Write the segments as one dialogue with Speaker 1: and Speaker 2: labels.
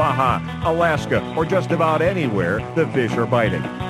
Speaker 1: Baja, Alaska, or just about anywhere the fish are biting.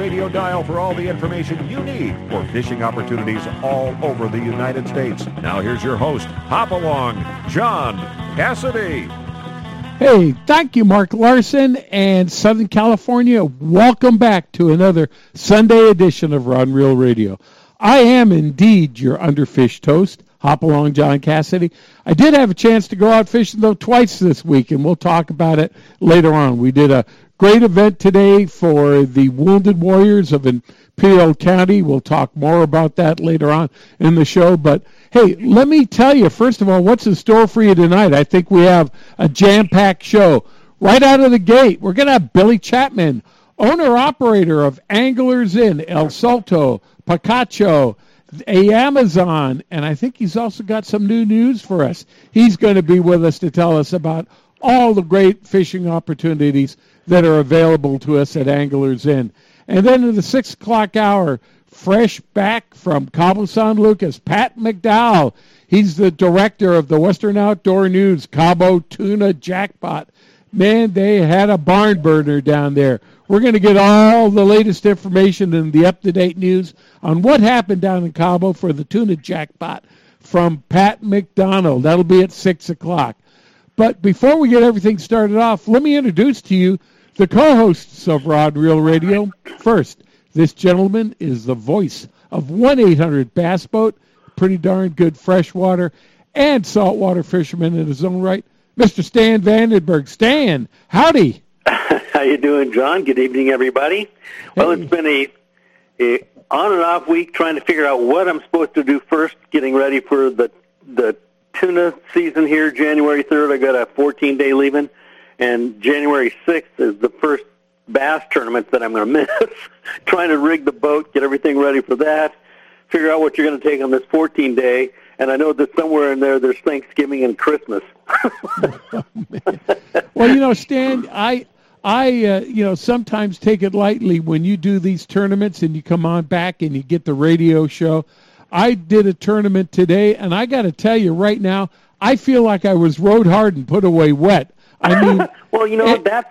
Speaker 1: radio dial for all the information you need for fishing opportunities all over the United States. Now here's your host, Hop Along, John Cassidy.
Speaker 2: Hey, thank you, Mark Larson and Southern California. Welcome back to another Sunday edition of Rod and Reel Radio. I am indeed your underfished host, Hop Along John Cassidy. I did have a chance to go out fishing, though, twice this week, and we'll talk about it later on. We did a great event today for the Wounded Warriors of Imperial County. We'll talk more about that later on in the show, but Hey, let me tell you, first of all, what's in store for you tonight? I think we have a jam packed show. Right out of the gate, we're going to have Billy Chapman, owner operator of Anglers Inn, El Salto, Picacho, a Amazon, and I think he's also got some new news for us. He's going to be with us to tell us about all the great fishing opportunities that are available to us at Anglers Inn. And then in the six o'clock hour, fresh back from Cabo San Lucas, Pat McDowell. He's the director of the Western Outdoor News Cabo Tuna Jackpot. Man, they had a barn burner down there. We're going to get all the latest information and the up to date news on what happened down in Cabo for the tuna jackpot from Pat McDonald. That'll be at 6 o'clock. But before we get everything started off, let me introduce to you the co hosts of Rod Reel Radio. First, this gentleman is the voice of 1 800 Bass Boat, pretty darn good freshwater and saltwater fisherman in his own right, Mr. Stan Vandenberg. Stan, howdy.
Speaker 3: How you doing, John? Good evening, everybody. Well,
Speaker 2: Hey.
Speaker 3: it's been a, a on and off week trying to figure out what I'm supposed to do first, getting ready for the the tuna season here. January 3rd, I got a 14 day leaving, and January 6th is the first bass tournament that I'm going to miss. trying to rig the boat, get everything ready for that, figure out what you're going to take on this 14 day. And I know that somewhere in there, there's Thanksgiving and Christmas.
Speaker 2: Well, you know, Stan, I, I, uh, you know, sometimes take it lightly when you do these tournaments and you come on back and you get the radio show. I did a tournament today, and I got to tell you right now, I feel like I was rode hard and put away wet. I mean,
Speaker 3: well, you know
Speaker 2: it-
Speaker 3: that's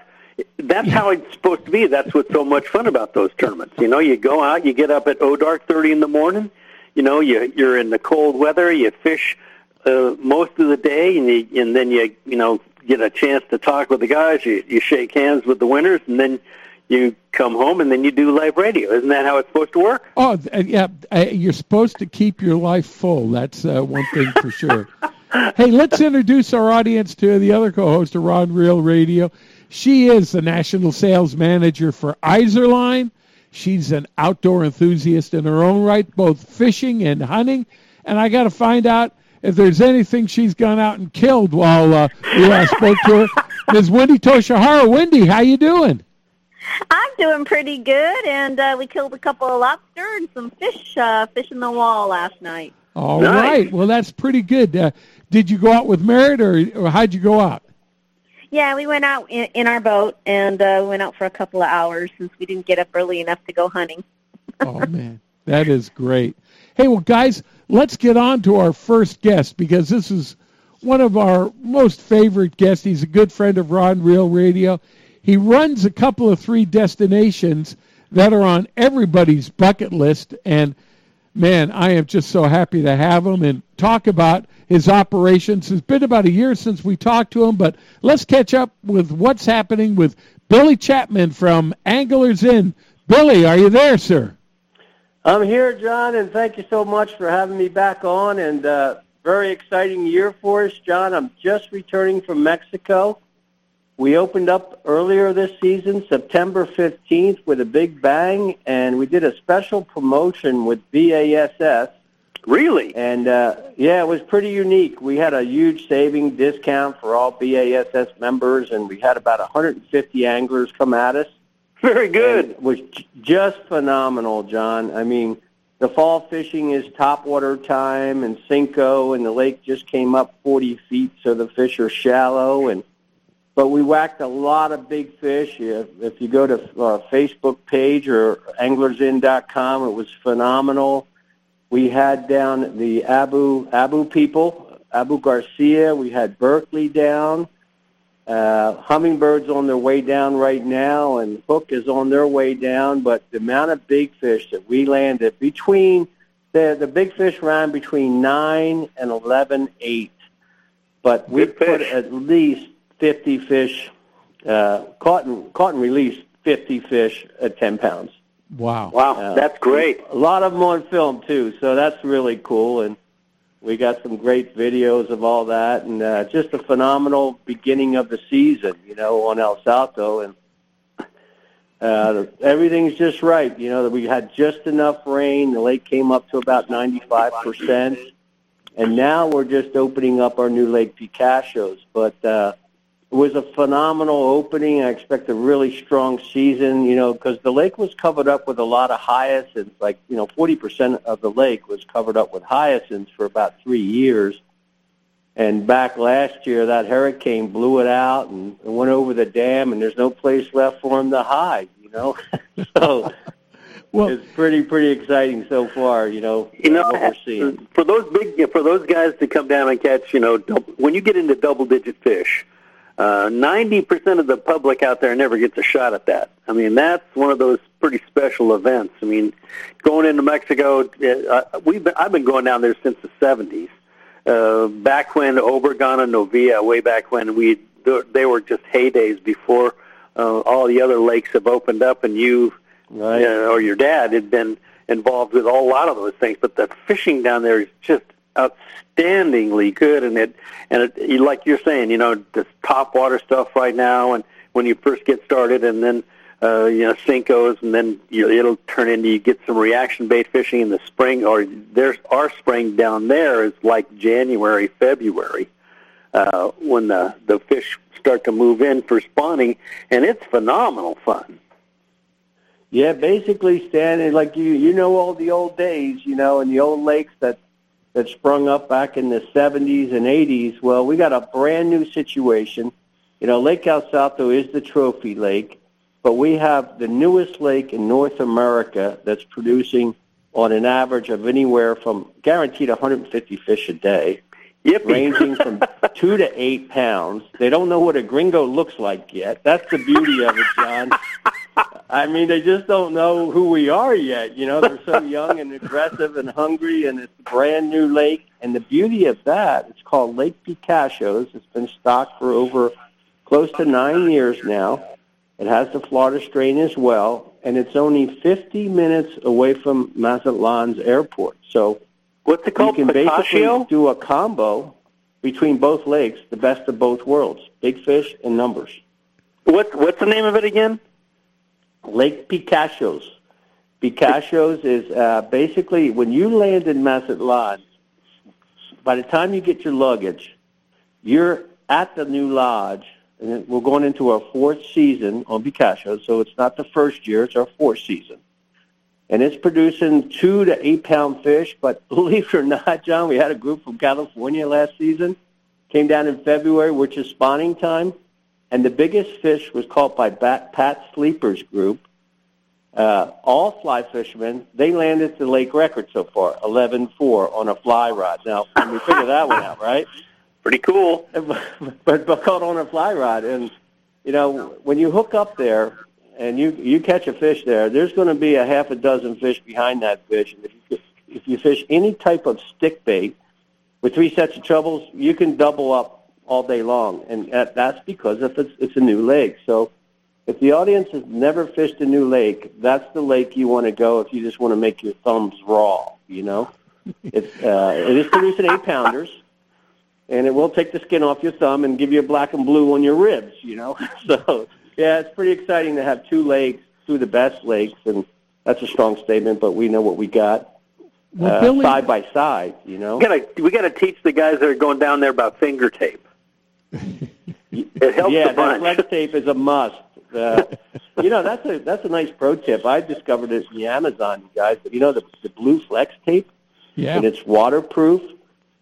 Speaker 3: that's how it's supposed to be. That's what's so much fun about those tournaments. You know, you go out, you get up at oh dark thirty in the morning. You know, you you're in the cold weather. You fish uh, most of the day, and you, and then you you know get a chance to talk with the guys. You you shake hands with the winners, and then you come home, and then you do live radio. Isn't that how it's supposed to work?
Speaker 2: Oh, yeah. You're supposed to keep your life full. That's uh, one thing for sure. hey, let's introduce our audience to the other co-host of Rod Reel Radio. She is the national sales manager for Izorline. She's an outdoor enthusiast in her own right, both fishing and hunting. And I got to find out if there's anything she's gone out and killed while uh, we last spoke to her. Ms. Wendy Toshihara. Wendy, how you doing?
Speaker 4: I'm doing pretty good, and uh, we killed a couple of lobster and some fish, uh, fish in the wall last night.
Speaker 2: All
Speaker 3: Nice.
Speaker 2: right. Well, that's pretty good. Uh, did you go out with Merritt, or, or how'd you go out?
Speaker 4: Yeah, we went out in, in our boat, and uh, went out for a couple of hours since we didn't get up early enough to go hunting.
Speaker 2: Oh man, that is great. Hey, well, guys, let's get on to our first guest because this is one of our most favorite guests. He's a good friend of Rod Reel Radio. He runs a couple of three destinations that are on everybody's bucket list, and man, I am just so happy to have him and talk about his operations. It's been about a year since we talked to him, but let's catch up with what's happening with Billy Chapman from Anglers Inn. Billy, are you there, sir?
Speaker 5: I'm here, John, and thank you so much for having me back on. And uh, very exciting year for us, John. I'm just returning from Mexico. We opened up earlier this season, September 15th, with a big bang, and we did a special promotion with BASS.
Speaker 3: Really?
Speaker 5: And uh, yeah, it was pretty unique. We had a huge saving discount for all BASS members, and we had about 150 anglers come at us.
Speaker 3: Very good.
Speaker 5: It was just phenomenal, John. I mean, the fall fishing is top water time and Senko, and the lake just came up 40 feet, so the fish are shallow. And but we whacked a lot of big fish. If, if you go to our Facebook page or anglersinn.com, it was phenomenal. We had down the Abu Abu people, Abu Garcia. We had Berkley down. Uh, Humminbirds on their way down right now, and Hook is on their way down. But the amount of big fish that we landed between the the big fish ran between nine and eleven eight, but we put at least fifty fish uh, caught and caught and released fifty fish at ten pounds.
Speaker 2: Wow.
Speaker 3: Wow,
Speaker 5: Uh,
Speaker 3: that's great.
Speaker 5: A lot of them on film too, so that's really cool. And we got some great videos of all that, and uh, just a phenomenal beginning of the season, you know, on El Salto, and uh, everything's just right. You know, that we had just enough rain. The lake came up to about ninety-five percent, and now we're just opening up our new Lake Picachos. But uh, it was a phenomenal opening. I expect a really strong season, you know, because the lake was covered up with a lot of hyacinths. Like, you know, 40% of the lake was covered up with hyacinths for about three years. And back last year, that hurricane blew it out and, and went over the dam, and there's no place left for them to hide, you know? so
Speaker 2: Well,
Speaker 5: it's pretty, pretty exciting so far, you know,
Speaker 3: You know,
Speaker 5: what we're seeing.
Speaker 3: for those big, for those guys to come down and catch, you know, dou- when you get into double-digit fish, uh, ninety percent of the public out there never gets a shot at that. I mean, that's one of those pretty special events. I mean, going into Mexico, uh, we've been, I've been going down there since the seventies. Uh, back when Obregon and Novia, way back when we, they were just heydays before uh, all the other lakes have opened up, and you
Speaker 5: Right.
Speaker 3: uh, or your dad had been involved with a lot of those things. But the fishing down there is just outstandingly good, and it and it, like you're saying, you know, the top water stuff right now, and when you first get started, and then uh, you know Senko's, and then you, it'll turn into you get some reaction bait fishing in the spring, or there's our spring down there is like January, February, uh, when the the fish start to move in for spawning, and it's phenomenal fun.
Speaker 5: Yeah, basically, Stan, like you, you know all the old days, you know, and the old lakes that that sprung up back in the 70s and 80s. Well, we got a brand new situation. You know, Lake El Salto is the trophy lake, but we have the newest lake in North America that's producing on an average of anywhere from guaranteed 150 fish a day,
Speaker 3: Yippee.
Speaker 5: ranging from two to eight pounds. They don't know what a gringo looks like yet. That's the beauty of it, John. I mean, they just don't know who we are yet. You know, they're so young and aggressive and hungry, and it's a brand new lake. And the beauty of that, it's called Lake Picachos. It's been stocked for over close to nine years now. It has the Florida strain as well, and it's only 50 minutes away from Mazatlan's airport. So
Speaker 3: What's it
Speaker 5: you
Speaker 3: called?
Speaker 5: can basically do a combo between both lakes, the best of both worlds, big fish and numbers.
Speaker 3: What's what's the name of it again?
Speaker 5: Lake Picachos. Picachos is uh, basically when you land in Mazatlan, by the time you get your luggage, you're at the new lodge, and we're going into our fourth season on Picachos, so it's not the first year, it's our fourth season. And it's producing two to eight pound fish, but believe it or not, John, we had a group from California last season, came down in February, which is spawning time, and the biggest fish was caught by Bat, Pat Sleeper's group. Uh, all fly fishermen, they landed the lake record so far, 11-4 on a fly rod. Now, we figure that one out, right?
Speaker 3: Pretty cool.
Speaker 5: but, but caught on a fly rod. And, you know, when you hook up there and you, you catch a fish there, there's going to be a half a dozen fish behind that fish. And if you, if you fish any type of stick bait with three sets of trebles, you can double up all day long, and that's because if it's, it's a new lake. So if the audience has never fished a new lake, that's the lake you want to go if you just want to make your thumbs raw. You know, it's uh, it is producing eight pounders, and it will take the skin off your thumb and give you a black and blue on your ribs. You know, so yeah, it's pretty exciting to have two lakes, two of the best lakes, and that's a strong statement, but we know what we got.
Speaker 2: Well,
Speaker 5: uh,
Speaker 2: Billy-
Speaker 5: side by side, you know.
Speaker 3: We gotta we gotta teach the guys that are going down there about finger tape. It helps
Speaker 5: yeah, that flex tape is a must. Uh, you know, that's a that's a nice pro tip. I discovered it in the Amazon, you guys. But you know the the blue flex tape,
Speaker 2: Yeah.
Speaker 5: and it's waterproof.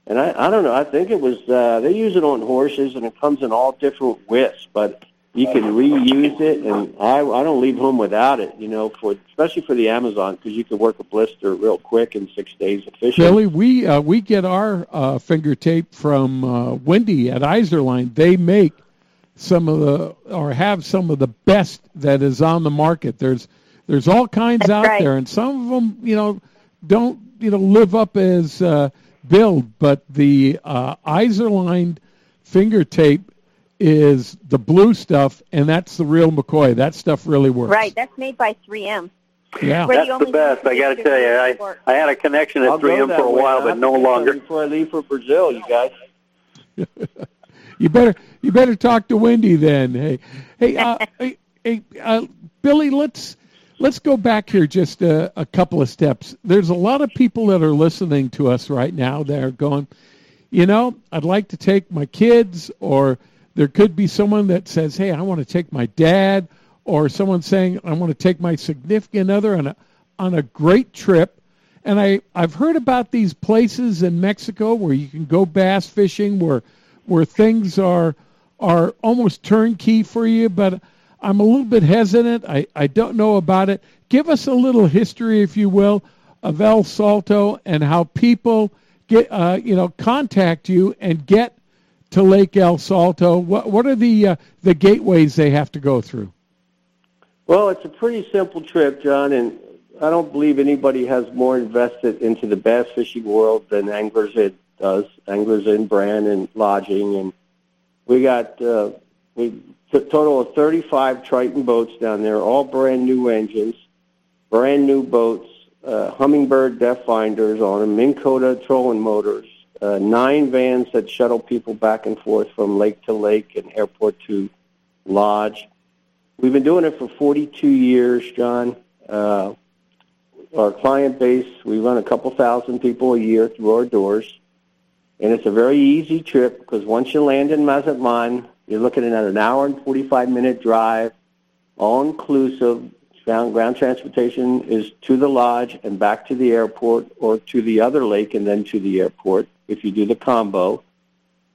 Speaker 5: And I I don't know. I think it was uh, they use it on horses, and it comes in all different widths. But you can reuse it, and I I don't leave home without it. You know, for especially for the Amazon because you can work a blister real quick in six days of fishing.
Speaker 2: Billy, we uh, we get our uh, finger tape from uh, Wendy at Izorline. They make some of the or have some of the best that is on the market. There's there's all kinds
Speaker 4: That's
Speaker 2: out
Speaker 4: right.
Speaker 2: there, and some of them you know don't you know live up as uh, billed, but the uh, Izorline finger tape is the blue stuff, and that's the real McCoy. That stuff really works.
Speaker 4: Right, that's made by 3M.
Speaker 2: Yeah.
Speaker 4: Where
Speaker 3: That's
Speaker 4: you
Speaker 3: the best. I got to tell you, I. I had a connection at
Speaker 5: I'll
Speaker 3: 3M for a
Speaker 5: way.
Speaker 3: while,
Speaker 5: I'll
Speaker 3: but no
Speaker 5: to get some
Speaker 3: longer.
Speaker 5: Before I leave for Brazil, you guys.
Speaker 2: You better you better talk to Wendy then. Hey, hey, uh, hey, hey uh, Billy, let's let's go back here just a, a couple of steps. There's a lot of people that are listening to us right now that are going, you know, I'd like to take my kids, or there could be someone that says, hey, I want to take my dad, or someone saying, I want to take my significant other on a on a great trip. And I, I've heard about these places in Mexico where you can go bass fishing where where things are are almost turnkey for you, but I'm a little bit hesitant. I, I don't know about it. Give us a little history, if you will, of El Salto and how people get uh, you know contact you and get to Lake El Salto. What what are the uh, the gateways they have to go through?
Speaker 5: Well, it's a pretty simple trip, John, and I don't believe anybody has more invested into the bass fishing world than Anglers Inn does. Anglers Inn brand and lodging, and we got uh, we t- total of 35 Triton boats down there, all brand new engines, brand new boats, uh, Humminbird depth finders on them, Minn Kota trolling motors, uh, nine vans that shuttle people back and forth from lake to lake and airport to lodge. We've been doing it for 42 years, John. Uh, our client base, we run a couple thousand people a year through our doors. And it's a very easy trip because once you land in Mazatlan, you're looking at an hour and 45 minute drive, all inclusive. Ground, ground transportation is to the lodge and back to the airport or to the other lake and then to the airport if you do the combo.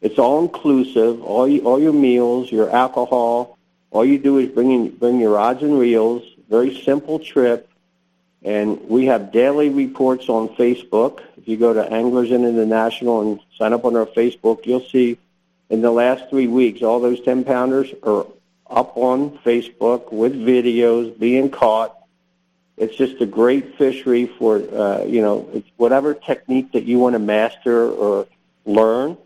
Speaker 5: It's all inclusive, all, you, all your meals, your alcohol. All you do is bring, in, bring your rods and reels. Very simple trip. And we have daily reports on Facebook. If you go to Anglers Inn International and sign up on our Facebook, you'll see in the last three weeks, all those 10 pounders are up on Facebook with videos being caught. It's just a great fishery for, uh, you know, it's whatever technique that you want to master or learn.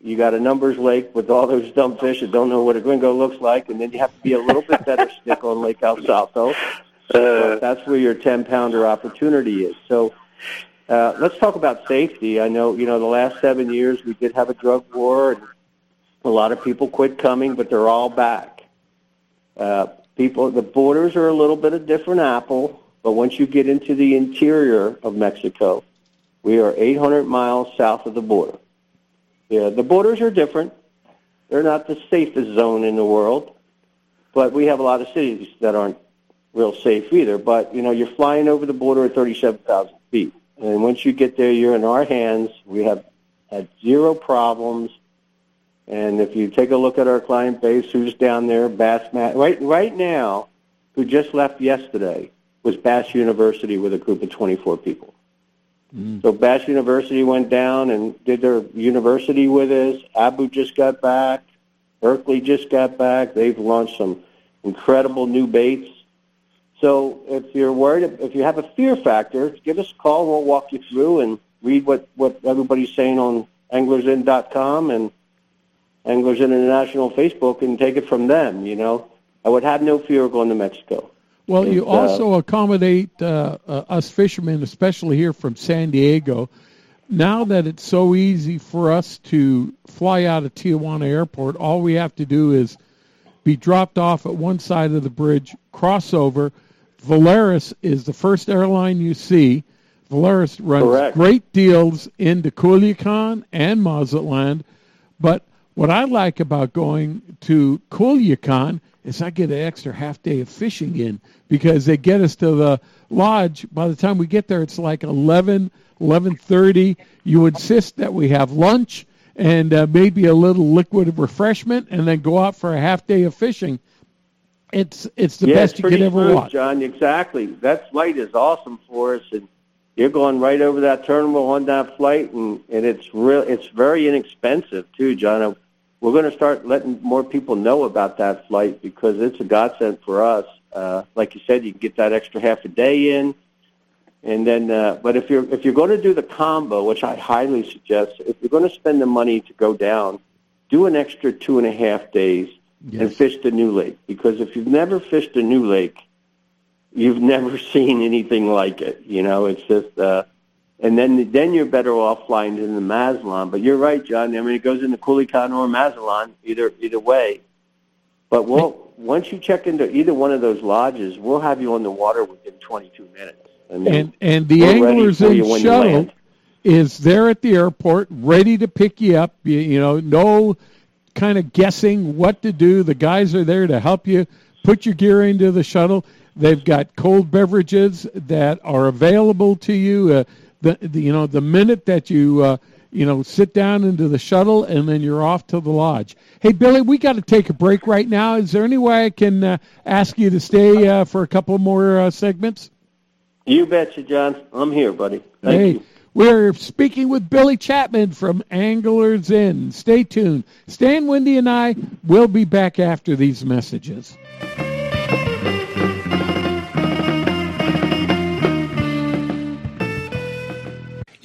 Speaker 5: You got a numbers lake with all those dumb fish that don't know what a gringo looks like, and then you have to be a little bit better stick on Lake El Salto.
Speaker 3: Uh,
Speaker 5: that's where your 10 pounder opportunity is. So uh, let's talk about safety. I know, you know, the last seven years we did have a drug war, and a lot of people quit coming, but they're all back. Uh, people, the borders are a little bit of different apple, but once you get into the interior of Mexico, we are 800 miles south of the border. Yeah, the borders are different. They're not the safest zone in the world, but we have a lot of cities that aren't real safe either. But you know, you're flying over the border at 37,000 feet, and once you get there, you're in our hands. We have had zero problems. And if you take a look at our client base, who's down there, Bass Mat, right right now, who just left yesterday, was Bass University with a group of 24 people. Mm. So Bass University went down and did their university with us. Abu just got back. Berkley just got back. They've launched some incredible new baits. So if you're worried, if you have a fear factor, give us a call. We'll walk you through and read what, what everybody's saying on anglersinn.com and Anglers International Facebook and take it from them, you know. I would have no fear of going to Mexico.
Speaker 2: Well, you uh, also accommodate uh, uh, us fishermen, especially here from San Diego. Now that it's so easy for us to fly out of Tijuana Airport, all we have to do is be dropped off at one side of the bridge, cross over. Volaris is the first airline you see. Volaris runs
Speaker 5: Correct.
Speaker 2: great deals into Culiacan and Mazatlan. But what I like about going to Culiacan is I get an extra half day of fishing in because they get us to the lodge. By the time we get there, it's like 11, 11.30. You insist that we have lunch and uh, maybe a little liquid refreshment and then go out for a half day of fishing. It's it's the
Speaker 5: yeah,
Speaker 2: best
Speaker 5: it's
Speaker 2: you could ever
Speaker 5: smooth,
Speaker 2: want.
Speaker 5: John, exactly. That flight is awesome for us, and you're going right over that terminal on that flight, and, and it's real. It's very inexpensive too, John. We're going to start letting more people know about that flight because it's a godsend for us. Uh, like you said, you can get that extra half a day in, and then. Uh, but if you're if you're going to do the combo, which I highly suggest, if you're going to spend the money to go down, do an extra two and a half days
Speaker 2: Yes.
Speaker 5: and fish the new lake. Because if you've never fished a new lake, you've never seen anything like it. You know, it's just, uh, and then then you're better off flying into the Mazatlan. But you're right, John. I mean, it goes into Culiacan or Mazatlan, either either way. But we'll once you check into either one of those lodges, we'll have you on the water within 22 minutes. I mean,
Speaker 2: And and the anglers in
Speaker 5: you when you
Speaker 2: shuttle is there at the airport, ready to pick you up. You, you know, no kind of guessing what to do. The guys are there to help you put your gear into the shuttle. They've got cold beverages that are available to you. Uh, the, the you know the minute that you uh, you know sit down into the shuttle and then you're off to the lodge. Hey Billy, we got to take a break right now. Is there any way I can uh, ask you to stay uh, for a couple more uh, segments?
Speaker 5: You betcha, John. I'm here, buddy. Thank
Speaker 2: hey,
Speaker 5: you.
Speaker 2: we're speaking with Billy Chapman from Anglers Inn. Stay tuned. Stan Wendy and I will be back after these messages.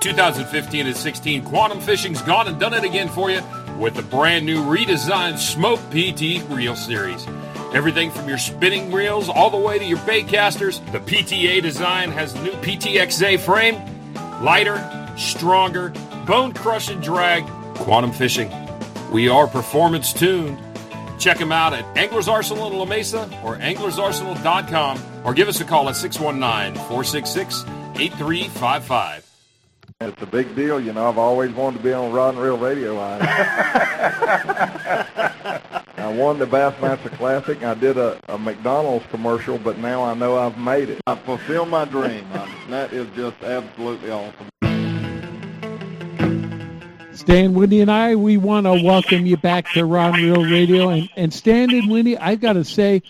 Speaker 6: 2015 and 16 Quantum Fishing's gone and done it again for you with the brand new redesigned Smoke PT Reel Series. Everything from your spinning reels all the way to your bait casters, the PTA design has new PTXA frame, lighter, stronger, bone crushing drag, quantum fishing. We are performance tuned. Check them out at Anglers Arsenal in La Mesa or anglersarsenal.com or give us a call at 619 466 8355.
Speaker 7: It's a big deal, you know. I've always wanted to be on Rod and Reel Radio. I, I won the Bassmaster Classic. I did a, a McDonald's commercial, but now I know I've made it. I fulfilled my dream. I, that is just absolutely awesome.
Speaker 2: Stan, Winnie, and I, we want to welcome you back to Rod and Reel Radio. And, and Stan and Winnie, I've got to say,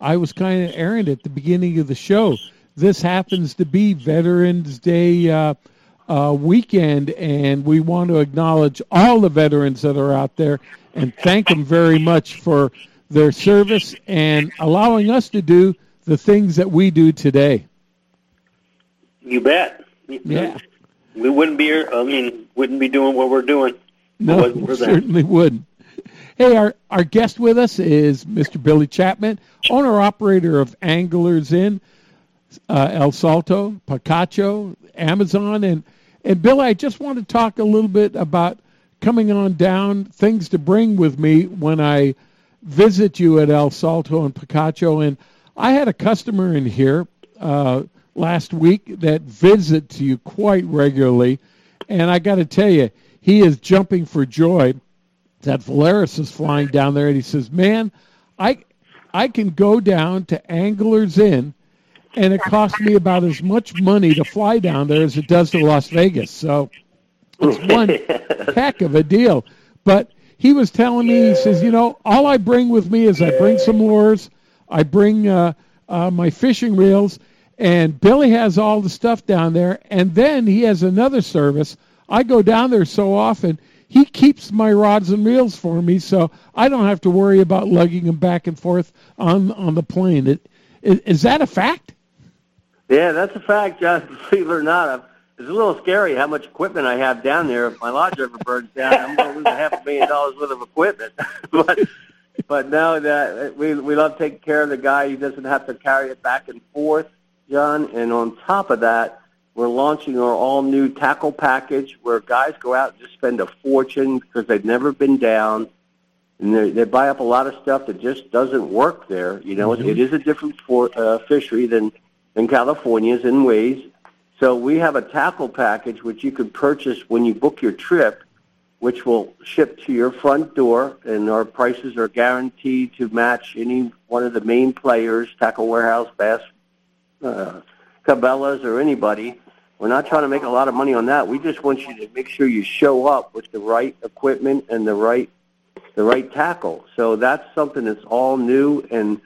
Speaker 2: I was kind of errant at the beginning of the show. This happens to be Veterans Day uh, uh, weekend, and we want to acknowledge all the veterans that are out there and thank them very much for their service and allowing us to do the things that we do today.
Speaker 3: You bet.
Speaker 2: Yeah.
Speaker 3: We wouldn't be here. I mean, wouldn't be doing what we're doing.
Speaker 2: No, we
Speaker 3: that.
Speaker 2: certainly wouldn't. Hey, our, our guest with us is Mr. Billy Chapman, owner operator of Anglers Inn, uh, El Salto, Picacho, Amazon, and and Bill, I just want to talk a little bit about coming on down, things to bring with me when I visit you at El Salto and Picacho. And I had a customer in here uh, last week that visits you quite regularly, and I got to tell you, he is jumping for joy that Volaris is flying down there, and he says, "Man, I I can go down to Anglers Inn, and it costs me about as much money to fly down there as it does to Las Vegas. So it's one heck of a deal." But he was telling me, he says, "You know, all I bring with me is I bring some lures, I bring uh, uh, my fishing reels." And Billy has all the stuff down there, and then he has another service. I go down there so often he keeps my rods and reels for me, so I don't have to worry about lugging them back and forth on on the plane. It, is, is that a fact?
Speaker 5: Yeah, that's a fact, John. Believe it or not, it's a little scary how much equipment I have down there. If my lodge ever burns down, I'm going to lose a half a million dollars worth of equipment. but but no, that we we love taking care of the guy. He doesn't have to carry it back and forth, John. And on top of that, we're launching our all new tackle package where guys go out and just spend a fortune because they've never been down. And they, they buy up a lot of stuff that just doesn't work there. You know,
Speaker 2: Mhm.
Speaker 5: it, it is a different for, uh, fishery than, than California's in ways. So we have a tackle package which you can purchase when you book your trip, which will ship to your front door, and our prices are guaranteed to match any one of the main players, Tackle Warehouse, Bass, uh, Cabela's, or anybody. We're not trying to make a lot of money on that. We just want you to make sure you show up with the right equipment and the right the right tackle. So that's something that's all new. And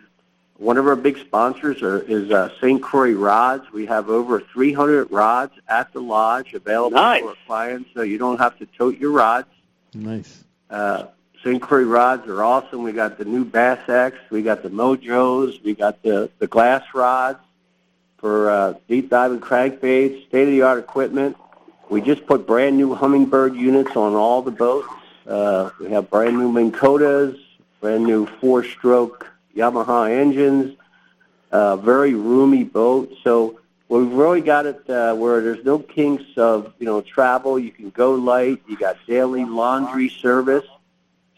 Speaker 5: one of our big sponsors are, is uh, St. Croix Rods. We have over 300 rods at the lodge available
Speaker 3: Nice.
Speaker 5: for clients, so you don't have to tote your rods.
Speaker 2: Nice.
Speaker 5: Uh, St. Croix rods are awesome. We got the new Bass X. We got the Mojos. We got the, the glass rods for uh, deep diving crankbaits, state-of-the-art equipment. We just put brand new Humminbird units on all the boats. Uh, we have brand new Minn Kotas, brand new four-stroke Yamaha engines, uh, very roomy boat. So we've really got it uh, where there's no kinks of you know travel. You can go light. You got daily laundry service.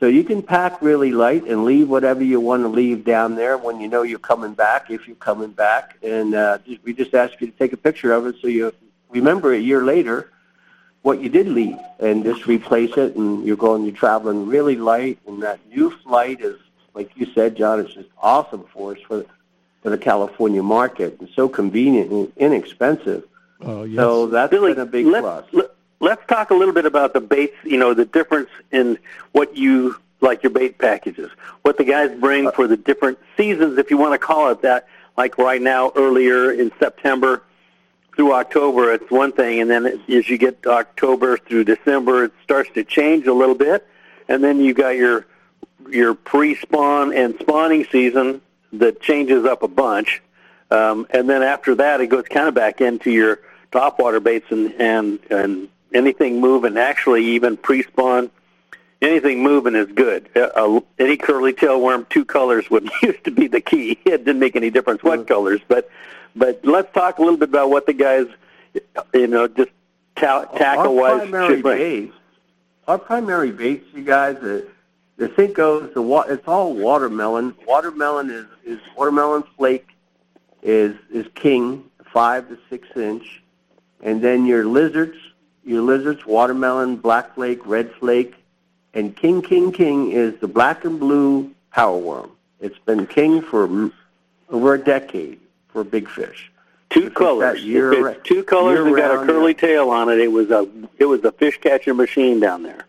Speaker 5: So you can pack really light and leave whatever you want to leave down there when you know you're coming back, if you're coming back. And uh, we just ask you to take a picture of it so you remember a year later what you did leave and just replace it. And you're going, you're traveling really light. And that new flight is, like you said, John, it's just awesome for us for, for the California market. It's so convenient and inexpensive.
Speaker 2: Oh, yes.
Speaker 5: So that's
Speaker 3: Billy,
Speaker 5: been a big
Speaker 3: let's,
Speaker 5: plus.
Speaker 3: let- Let's talk a little bit about the baits. You know, the difference in what you like your bait packages, what the guys bring uh, for the different seasons, if you want to call it that. Like right now, earlier in September through October, it's one thing, and then as you get to October through December, it starts to change a little bit, and then you got your your pre-spawn and spawning season that changes up a bunch. Um, and then after that, it goes kind of back into your topwater baits and, and, and anything moving. Actually, even pre-spawn anything moving is good. Uh, uh, any curly tail worm, two colors would used to be the key. It didn't make any difference what colors, but but let's talk a little bit about what the guys, you know, just ta- tackle wise should bring.
Speaker 5: baits, our primary baits, you guys, the the Senko's, the wa- it's all watermelon. Watermelon is is watermelon flake is is king, five to six inch, and then your lizards, your lizards, watermelon, black flake, red flake, and king, king, king is the black and blue power worm. It's been king for over a decade for big fish.
Speaker 3: Two colors.
Speaker 5: year
Speaker 3: two colors and got a curly tail on it, it was a it was a fish catching machine down there.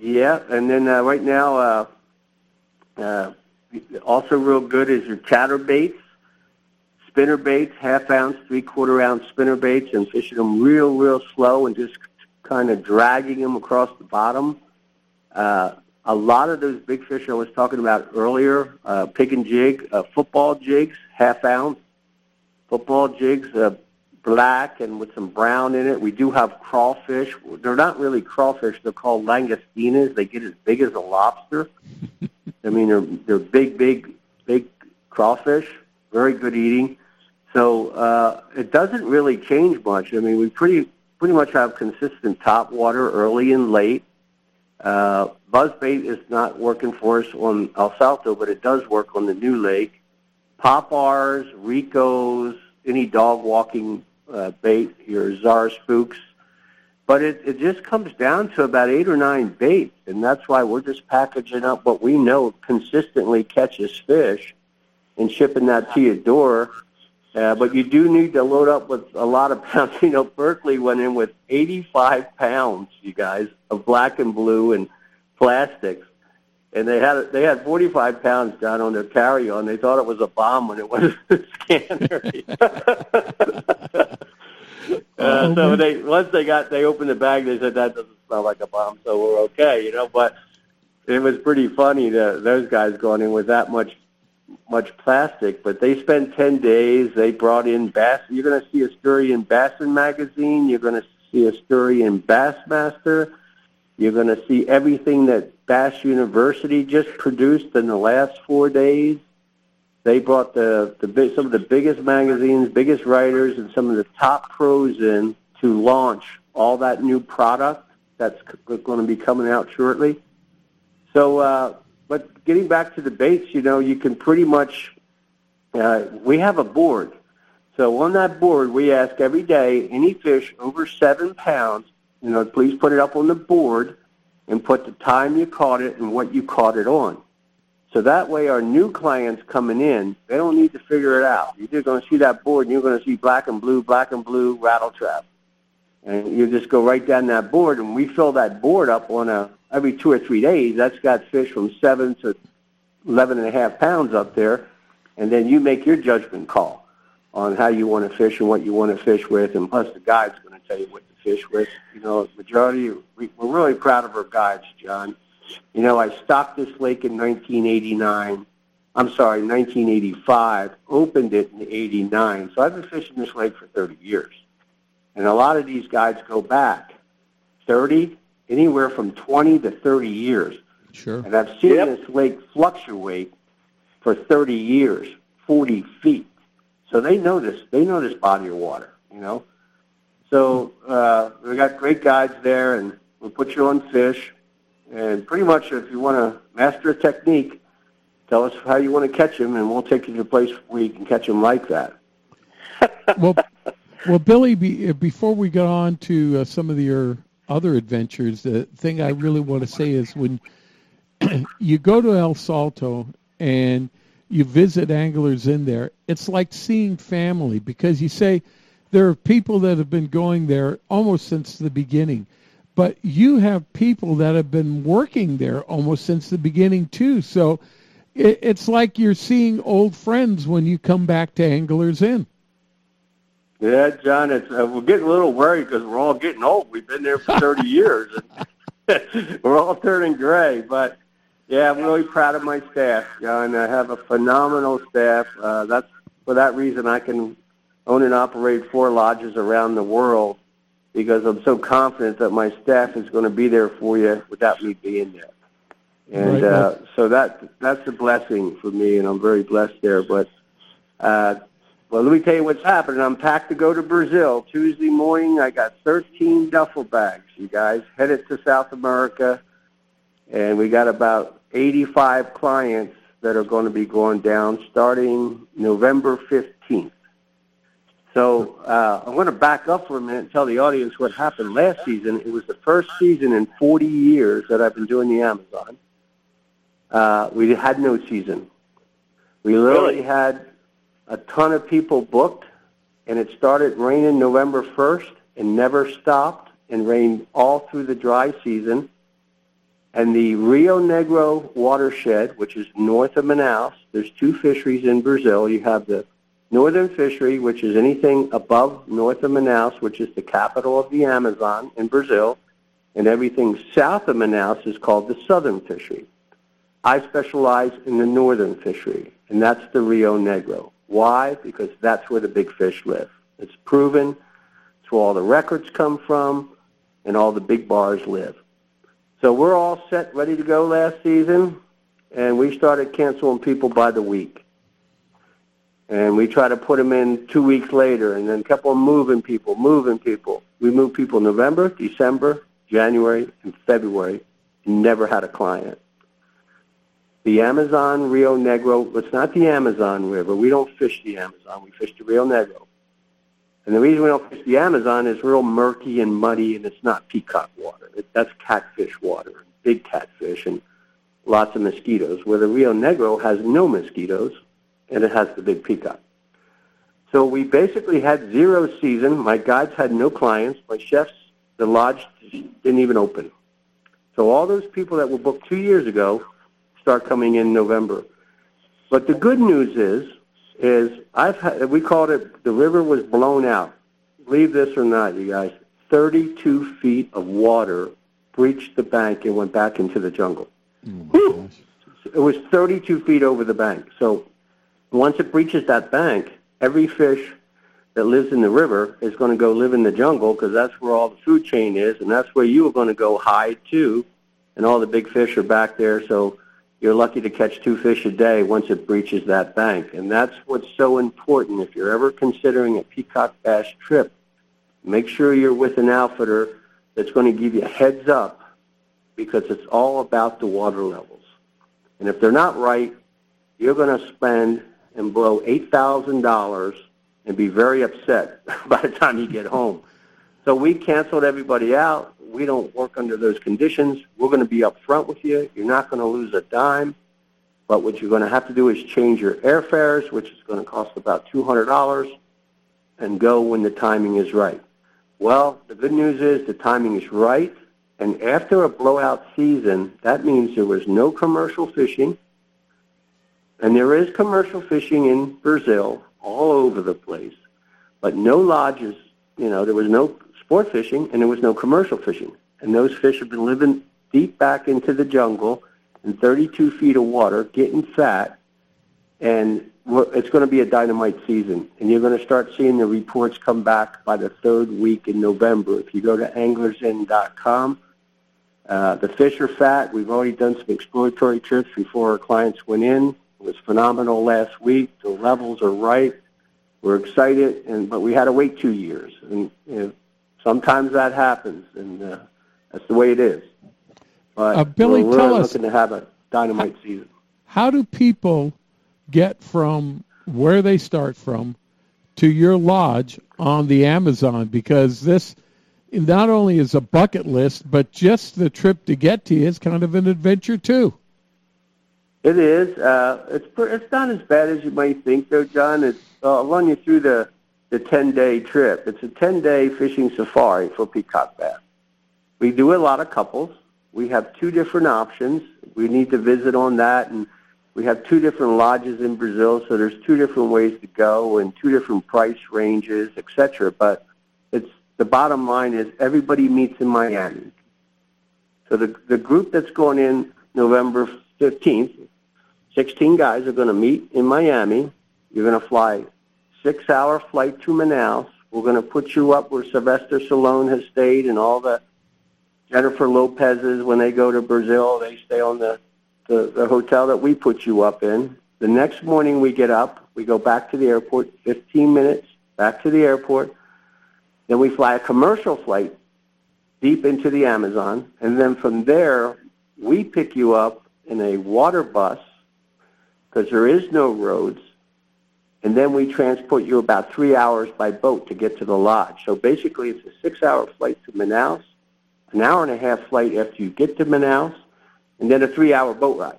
Speaker 5: Yeah, and then uh, right now, uh, uh, also real good is your chatter baits, spinner baits, half ounce, three quarter ounce spinner baits, and fishing them real, real slow and just kind of dragging them across the bottom. Uh, a lot of those big fish I was talking about earlier, uh, pig and jig, uh, football jigs, half ounce, football jigs, uh, black and with some brown in it. We do have crawfish. They're not really crawfish. They're called langostinas. They get as big as a lobster. I mean, they're they're big, big, big crawfish. Very good eating. So uh, it doesn't really change much. I mean, we pretty pretty much have consistent top water early and late. Uh, buzzbait is not working for us on El Salto, but it does work on the new lake. Pop-Rs, Ricos, any dog walking uh, bait, your Zara spooks. But it, it just comes down to about eight or nine baits, and that's why we're just packaging up what we know consistently catches fish and shipping that to your door. Uh, but you do need to load up with a lot of pounds. You know, Berkley went in with 85 pounds, you guys, of black and blue and plastics. And they had they had 45 pounds down on their carry-on. They thought it was a bomb when it was a scanner. uh, so they once they got they opened the bag, they said that doesn't smell like a bomb, so we're okay, you know. But it was pretty funny that those guys going in with that much much plastic. But they spent 10 days. They brought in bass. You're going to see a story in Bassin magazine. You're going to see a story in Bassmaster. You're going to see everything that Bass University just produced in the last four days. They brought the, the some of the biggest magazines, biggest writers, and some of the top pros in to launch all that new product that's c- going to be coming out shortly. So, uh, but getting back to the baits, you know, you can pretty much. Uh, we have a board, so on that board we ask every day any fish over seven pounds, you know, please put it up on the board and put the time you caught it and what you caught it on. So that way our new clients coming in, they don't need to figure it out. You're just going to see that board and you're going to see black and blue, black and blue rattle trap. And you just go right down that board and we fill that board up on a every two or three days. That's got fish from seven to eleven and a half pounds up there. And then you make your judgment call on how you want to fish and what you want to fish with. And plus the guide's going to tell you what fish with. You know, majority, we, we're really proud of our guides, John. You know, I stocked this lake in 1989. I'm sorry, 1985. Opened it in 89. So I've been fishing this lake for 30 years. And a lot of these guides go back 30, anywhere from 20 to 30 years.
Speaker 2: Sure.
Speaker 5: And I've seen this lake fluctuate for 30 years, 40 feet. So they know this. They know this body of water, you know. So uh, we got great guides there, and we'll put you on fish. And pretty much, if you want to master a technique, tell us how you want to catch them, and we'll take you to a place where you can catch them like that.
Speaker 2: well, well, Billy, be, uh, before we get on to uh, some of your other adventures, the thing I really want to say is when you go to El Salto and you visit Anglers Inn there, it's like seeing family because you say there are people that have been going there almost since the beginning, but you have people that have been working there almost since the beginning too. So it, it's like you're seeing old friends when you come back to Anglers Inn.
Speaker 5: Yeah, John, it's uh, we're getting a little worried because we're all getting old. We've been there for 30 years, and we're all turning gray. But yeah, I'm really proud of my staff, John. I have a phenomenal staff. Uh, that's for that reason I can own and operate four lodges around the world because I'm so confident that my staff is going to be there for you without me being there. And
Speaker 2: Right.
Speaker 5: uh, so that that's a blessing for me, and I'm very blessed there. But uh, well, let me tell you what's happening. I'm packed to go to Brazil Tuesday morning. I got 13 duffel bags, you guys, headed to South America, and we got about 85 clients that are going to be going down starting November 15th. So uh, I'm going to back up for a minute and tell the audience what happened last season. It was the first season in 40 years that I've been doing the Amazon. Uh, we had no season. We literally had a ton of people booked, and it started raining November 1st and never stopped and rained all through the dry season. And the Rio Negro watershed, which is north of Manaus, there's two fisheries in Brazil. You have the northern fishery, which is anything above north of Manaus, which is the capital of the Amazon in Brazil, and everything south of Manaus is called the southern fishery. I specialize in the northern fishery, and that's the Rio Negro. Why? Because that's where the big fish live. It's proven. It's where all the records come from, and all the big bars live. So we're all set, ready to go last season, and we started canceling people by the week. And we try to put them in two weeks later, and then kept on moving people, moving people. We moved people November, December, January, and February. Never had a client. The Amazon Rio Negro, it's not the Amazon River. We don't fish the Amazon. We fish the Rio Negro. And the reason we don't fish the Amazon is real murky and muddy, and it's not peacock water. It, that's catfish water, big catfish, and lots of mosquitoes, where the Rio Negro has no mosquitoes, and it has the big peacock. So we basically had zero season. My guides had no clients. My chefs, the lodge didn't even open. So all those people that were booked two years ago start coming in November. But the good news is, is I've had, we called it the river was blown out. Believe this or not, you guys, 32 feet of water breached the bank and went back into the jungle. Oh it was 32 feet over the bank. So once it breaches that bank, every fish that lives in the river is going to go live in the jungle because that's where all the food chain is, and that's where you are going to go hide too. And all the big fish are back there, so you're lucky to catch two fish a day once it breaches that bank. And that's what's so important. If you're ever considering a peacock bass trip, make sure you're with an outfitter that's going to give you a heads up because it's all about the water levels. And if they're not right, you're going to spend and blow $8,000 and be very upset by the time you get home. So we canceled everybody out. We don't work under those conditions. We're going to be upfront with you. You're not going to lose a dime. But what you're going to have to do is change your airfares, which is going to cost about $200, and go when the timing is right. Well, the good news is the timing is right. And after a blowout season, that means there was no commercial fishing. And there is commercial fishing in Brazil all over the place, but no lodges, you know, there was no sport fishing and there was no commercial fishing. And those fish have been living deep back into the jungle in 32 feet of water, getting fat, and it's going to be a dynamite season. And you're going to start seeing the reports come back by the third week in November. If you go to anglersinn.com, uh, the fish are fat. We've already done some exploratory trips before our clients went in. It was phenomenal last week. The levels are right. We're excited, and but we had to wait two years, and you know, sometimes that happens, and uh, that's the way it is. But
Speaker 2: Uh, Billy,
Speaker 5: we're,
Speaker 2: tell
Speaker 5: we're
Speaker 2: us-
Speaker 5: looking to have a dynamite season.
Speaker 2: How do people get from where they start from to your lodge on the Amazon? Because this not only is a bucket list, but just the trip to get to you is kind of an adventure too.
Speaker 5: It is. Uh, it's it's not as bad as you might think, though, John. It's uh, I'll run you through the the ten day trip. It's a ten day fishing safari for peacock bass. We do a lot of couples. We have two different options. We need to visit on that, and we have two different lodges in Brazil. So there's two different ways to go and two different price ranges, etc. But it's the bottom line is everybody meets in Miami. So the the group that's going in November 15th 16 guys are going to meet in Miami. You're going to fly six-hour flight to Manaus We're going to put you up where Sylvester Stallone has stayed and all the Jennifer Lopez's when they go to Brazil, they stay on the, the, the hotel that we put you up in. The next morning we get up, we go back to the airport, 15 minutes back to the airport. Then we fly a commercial flight deep into the Amazon, and then from there we pick you up in a water bus because there is no roads, and then we transport you about three hours by boat to get to the lodge. So basically, it's a six-hour flight to Manaus, an hour and a half flight after you get to Manaus, and then a three-hour boat ride.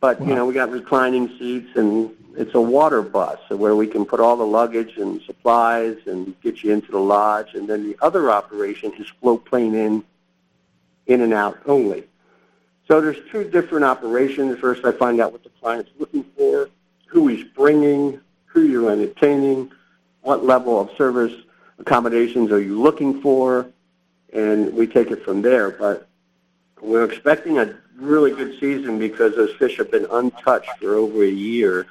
Speaker 5: But wow. you know, we got reclining seats, and it's a water bus where we can put all the luggage and supplies and get you into the lodge. And then the other operation is float plane in, in and out only. So there's two different operations. First, I find out what the client's looking for, who he's bringing, who you're entertaining, what level of service accommodations are you looking for, and we take it from there. But we're expecting a really good season because those fish have been untouched for over a year,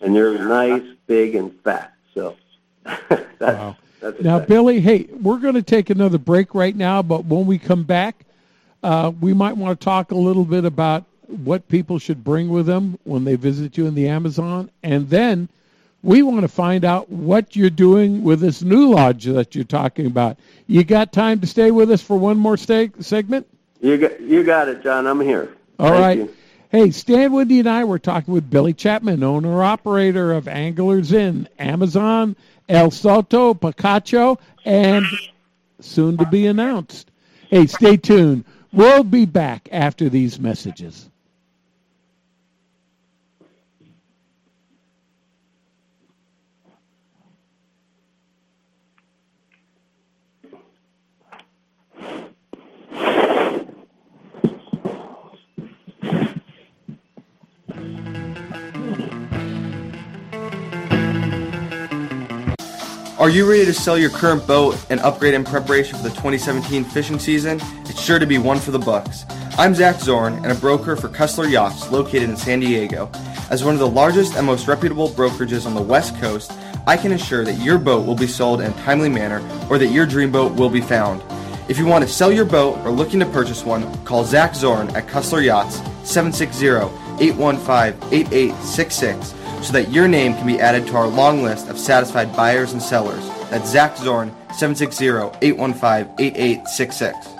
Speaker 5: and they're nice, big, and fat. So that's, wow. that's
Speaker 2: now, Billy. Hey, we're going to take another break right now, but when we come back, uh, we might want to talk a little bit about what people should bring with them when they visit you in the Amazon, and then we want to find out what you're doing with this new lodge that you're talking about. You got time to stay with us for one more segment?
Speaker 5: You got, you got it, John. I'm here.
Speaker 2: All Thank right. You. Hey, Stan Windy and I were talking with Billy Chapman, owner operator of Anglers Inn, Amazon, El Salto, Picacho, and soon to be announced. Hey, stay tuned. We'll be back after these messages.
Speaker 8: Are you ready to sell your current boat and upgrade in preparation for the 2017 fishing season? It's sure to be one for the bucks. I'm Zach Zorn and a broker for Cussler Yachts located in San Diego. As one of the largest and most reputable brokerages on the West Coast, I can assure that your boat will be sold in a timely manner or that your dream boat will be found. If you want to sell your boat or looking to purchase one, call Zach Zorn at Cussler Yachts 760 815 8866 so that your name can be added to our long list of satisfied buyers and sellers. That's Zach Zorn, 760-815-8866.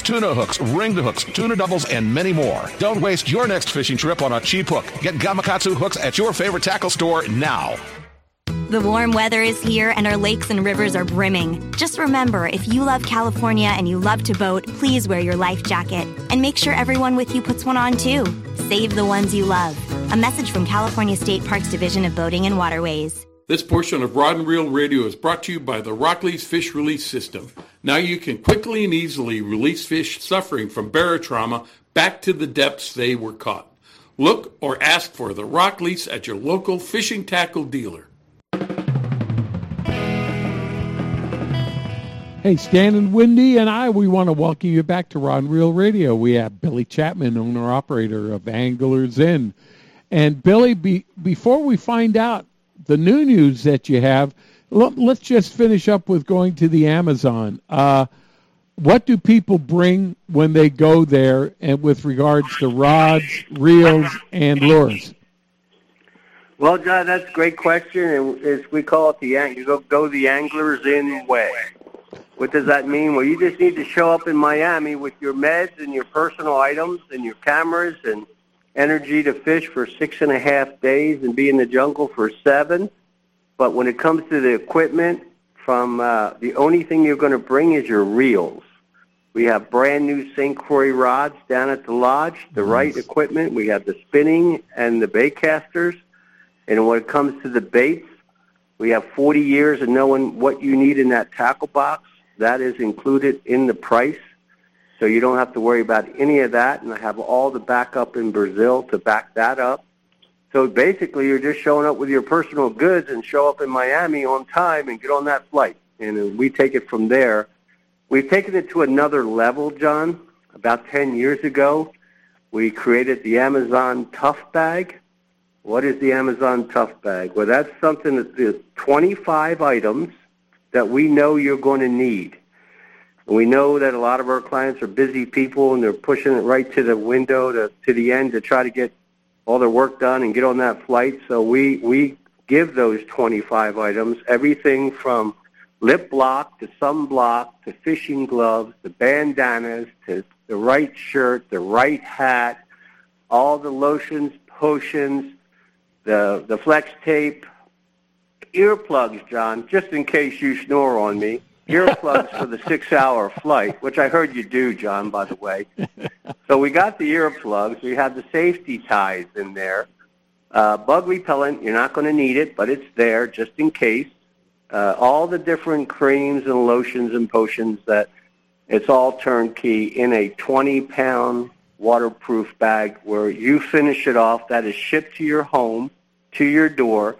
Speaker 9: tuna hooks, ringed hooks, tuna doubles, and many more. Don't waste your next fishing trip on a cheap hook. Get Gamakatsu hooks at your favorite tackle store now.
Speaker 10: The warm weather is here and our lakes and rivers are brimming. Just remember if you love California and you love to boat, please wear your life jacket. And make sure everyone with you puts one on too. Save the ones you love. A message from California State Parks Division of Boating and Waterways.
Speaker 6: This portion of Rod and Reel Radio is brought to you by the Rockley's Fish Release System. Now you can quickly and easily release fish suffering from barotrauma back to the depths they were caught. Look or ask for the Rockley's at your local fishing tackle dealer.
Speaker 2: Hey, Stan and Wendy and I, we want to welcome you back to Rod and Reel Radio. We have Billy Chapman, owner-operator of Anglers Inn. And Billy, be, before we find out the new news that you have, let, us just finish up with going to the Amazon. Uh, what do people bring when they go there and with regards to rods, reels, and lures?
Speaker 5: Well, John, that's a great question, and as we call it, the you go go the Anglers Inn way. What does that mean? Well, you just need to show up in Miami with your meds and your personal items and your cameras and energy to fish for six and a half days and be in the jungle for seven. But when it comes to the equipment, from uh, the only thing you're going to bring is your reels. We have brand new St. Croix rods down at the lodge, the right equipment. We have the spinning and the bait casters. And when it comes to the baits, we have 40 years of knowing what you need in that tackle box. That is included in the price. So you don't have to worry about any of that. And I have all the backup in Brazil to back that up. So basically, you're just showing up with your personal goods and show up in Miami on time and get on that flight. And we take it from there. We've taken it to another level, John. About 10 years ago, we created the Amazon Tough Bag. What is the Amazon Tough Bag? Well, that's something that is 25 items that we know you're going to need. We know that a lot of our clients are busy people and they're pushing it right to the window to, to the end to try to get all their work done and get on that flight. So we, we give those 25 items, everything from lip block to sunblock to fishing gloves to bandanas to the right shirt, the right hat, all the lotions, potions, the, the flex tape, earplugs, John, just in case you snore on me. Earplugs for the six-hour flight, which I heard you do, John, by the way. So we got the earplugs. We have the safety ties in there. Uh, bug repellent, you're not going to need it, but it's there just in case. Uh, all the different creams and lotions and potions that it's all turnkey in a 20-pound waterproof bag where you finish it off. That is shipped to your home, to your door,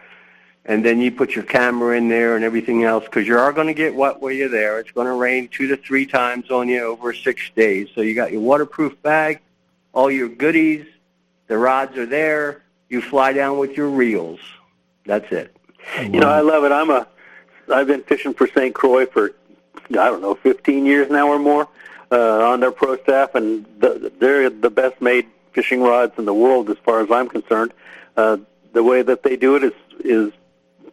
Speaker 5: and then you put your camera in there and everything else because you are going to get wet while you're there. It's going to rain two to three times on you over six days. So you got your waterproof bag, all your goodies, the rods are there. You fly down with your reels. That's it.
Speaker 3: You know, I love it. I'm a, I've been fishing for St. Croix for, I don't know, 15 years now or more uh, on their pro staff, and the, they're the best made fishing rods in the world as far as I'm concerned. Uh, the way that they do it is is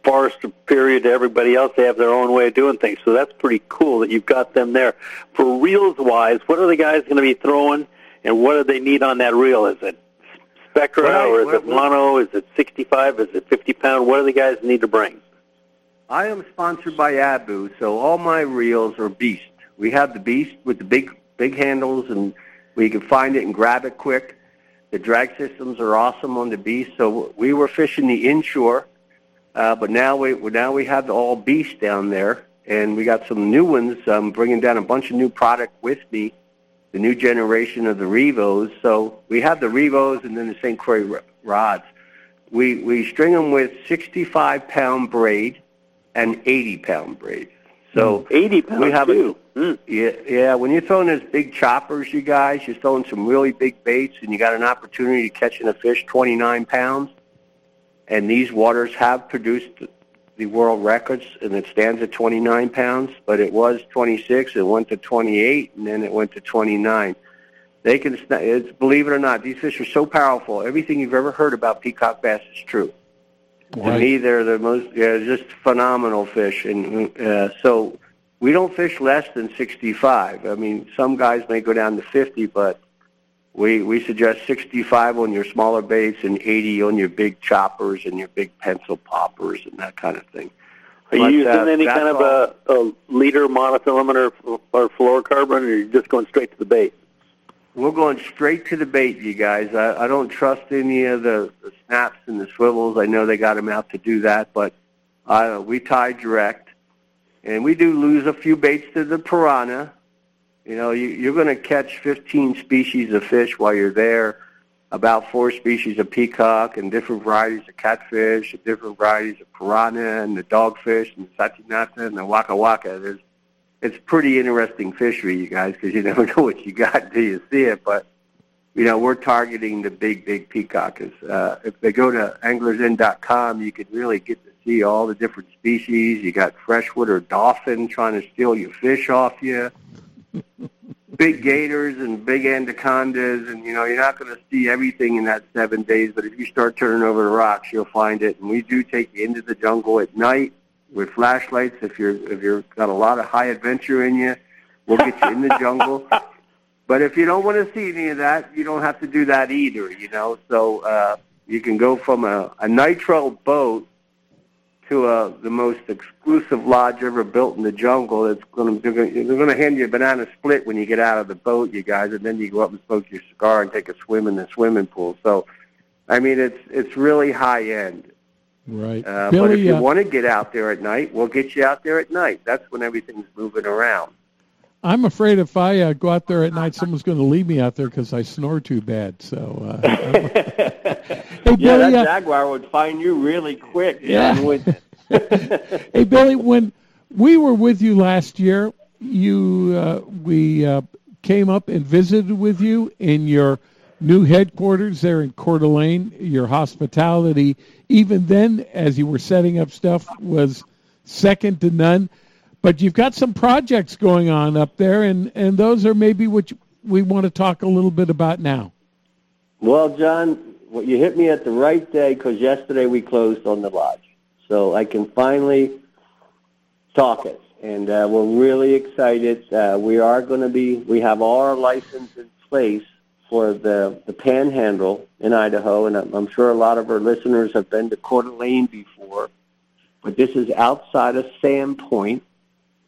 Speaker 3: far superior to everybody else. They have their own way of doing things, so that's pretty cool that you've got them there. For reels wise, what are the guys going to be throwing, and what do they need on that reel? Is it Spectra
Speaker 5: Right,
Speaker 3: or is it mono? Is it 65? Is it 50 pound? What do the guys need to bring?
Speaker 5: I am sponsored by Abu, so all my reels are Beast. We have the Beast with the big big handles, and we can find it and grab it quick. The drag systems are awesome on the Beast. So we were fishing the inshore, uh, but now we now we have the all Beast down there, and we got some new ones. I'm bringing down a bunch of new product with me, the new generation of the Revos. So we have the Revos and then the St. Croix rods. We we string them with 65 pound braid and 80 pound braid. So hmm.
Speaker 3: 80 pounds
Speaker 5: we have
Speaker 3: too.
Speaker 5: A, yeah, yeah. When you're throwing those big choppers, you guys, you're throwing some really big baits, and you got an opportunity to catching a fish 29 pounds. And these waters have produced the world records, and it stands at 29 pounds. But it was 26, it went to 28, and then it went to 29. They can, it's, believe it or not, these fish are so powerful. Everything you've ever heard about peacock bass is true. To
Speaker 2: Right.
Speaker 5: me, they're the most, yeah, just phenomenal fish. And uh, so we don't fish less than 65. I mean, some guys may go down to 50, but we we suggest 65 on your smaller baits and 80 on your big choppers and your big pencil poppers and that kind of thing.
Speaker 3: Are you
Speaker 5: But,
Speaker 3: using
Speaker 5: uh,
Speaker 3: any kind of a, a leader monofilament or, or fluorocarbon, or are you just going straight to the bait?
Speaker 5: We're going straight to the bait, you guys. I, I don't trust any of the, the snaps and the swivels. I know they got them out to do that, but uh, we tie direct, and we do lose a few baits to the piranha. You know, you, you're going to catch 15 species of fish while you're there, about four species of peacock and different varieties of catfish, and different varieties of piranha, and the dogfish, and the satinata, and the waka waka. There's it's pretty interesting fishery, you guys, because you never know what you got until you see it. But you know, we're targeting the big, big peacock. Uh, if they go to anglersinn.com, you could really get to see all the different species. You got freshwater dolphin trying to steal your fish off you. Big gators and big anacondas, and you know you're not going to see everything in that seven days. But if you start turning over the rocks, you'll find it. And we do take you into the jungle at night with flashlights. If you're if you're got a lot of high adventure in you, we'll get you in the jungle. But if you don't want to see any of that, you don't have to do that either. You know, so uh, you can go from a, a nitro boat to a, the most exclusive lodge ever built in the jungle. It's going to they're going to hand you a banana split when you get out of the boat, you guys, and then you go up and smoke your cigar and take a swim in the swimming pool. So, I mean, it's it's really high end.
Speaker 2: Right.
Speaker 5: Uh,
Speaker 2: Billy,
Speaker 5: but if you
Speaker 2: uh,
Speaker 5: want to get out there at night, we'll get you out there at night. That's when everything's moving around.
Speaker 2: I'm afraid if I uh, go out there at night, someone's going to leave me out there because I snore too bad. So, uh, hey,
Speaker 5: yeah,
Speaker 2: Billy,
Speaker 5: that
Speaker 2: uh,
Speaker 5: jaguar would find you really quick.
Speaker 2: Yeah.
Speaker 5: John, wouldn't it?
Speaker 2: hey Billy, when we were with you last year, you uh, we uh, came up and visited with you in your new headquarters there in Coeur d'Alene. Your hospitality, even then, as you were setting up stuff, was second to none. But you've got some projects going on up there, and and those are maybe what you- we want to talk a little bit about now.
Speaker 5: Well, John, you hit me at the right day because yesterday we closed on the lodge, so I can finally talk it, and uh, we're really excited. Uh, we are going to be. We have all our license in place for the the Panhandle in Idaho, and I'm, I'm sure a lot of our listeners have been to Coeur d'Alene before, but this is outside of Sandpoint.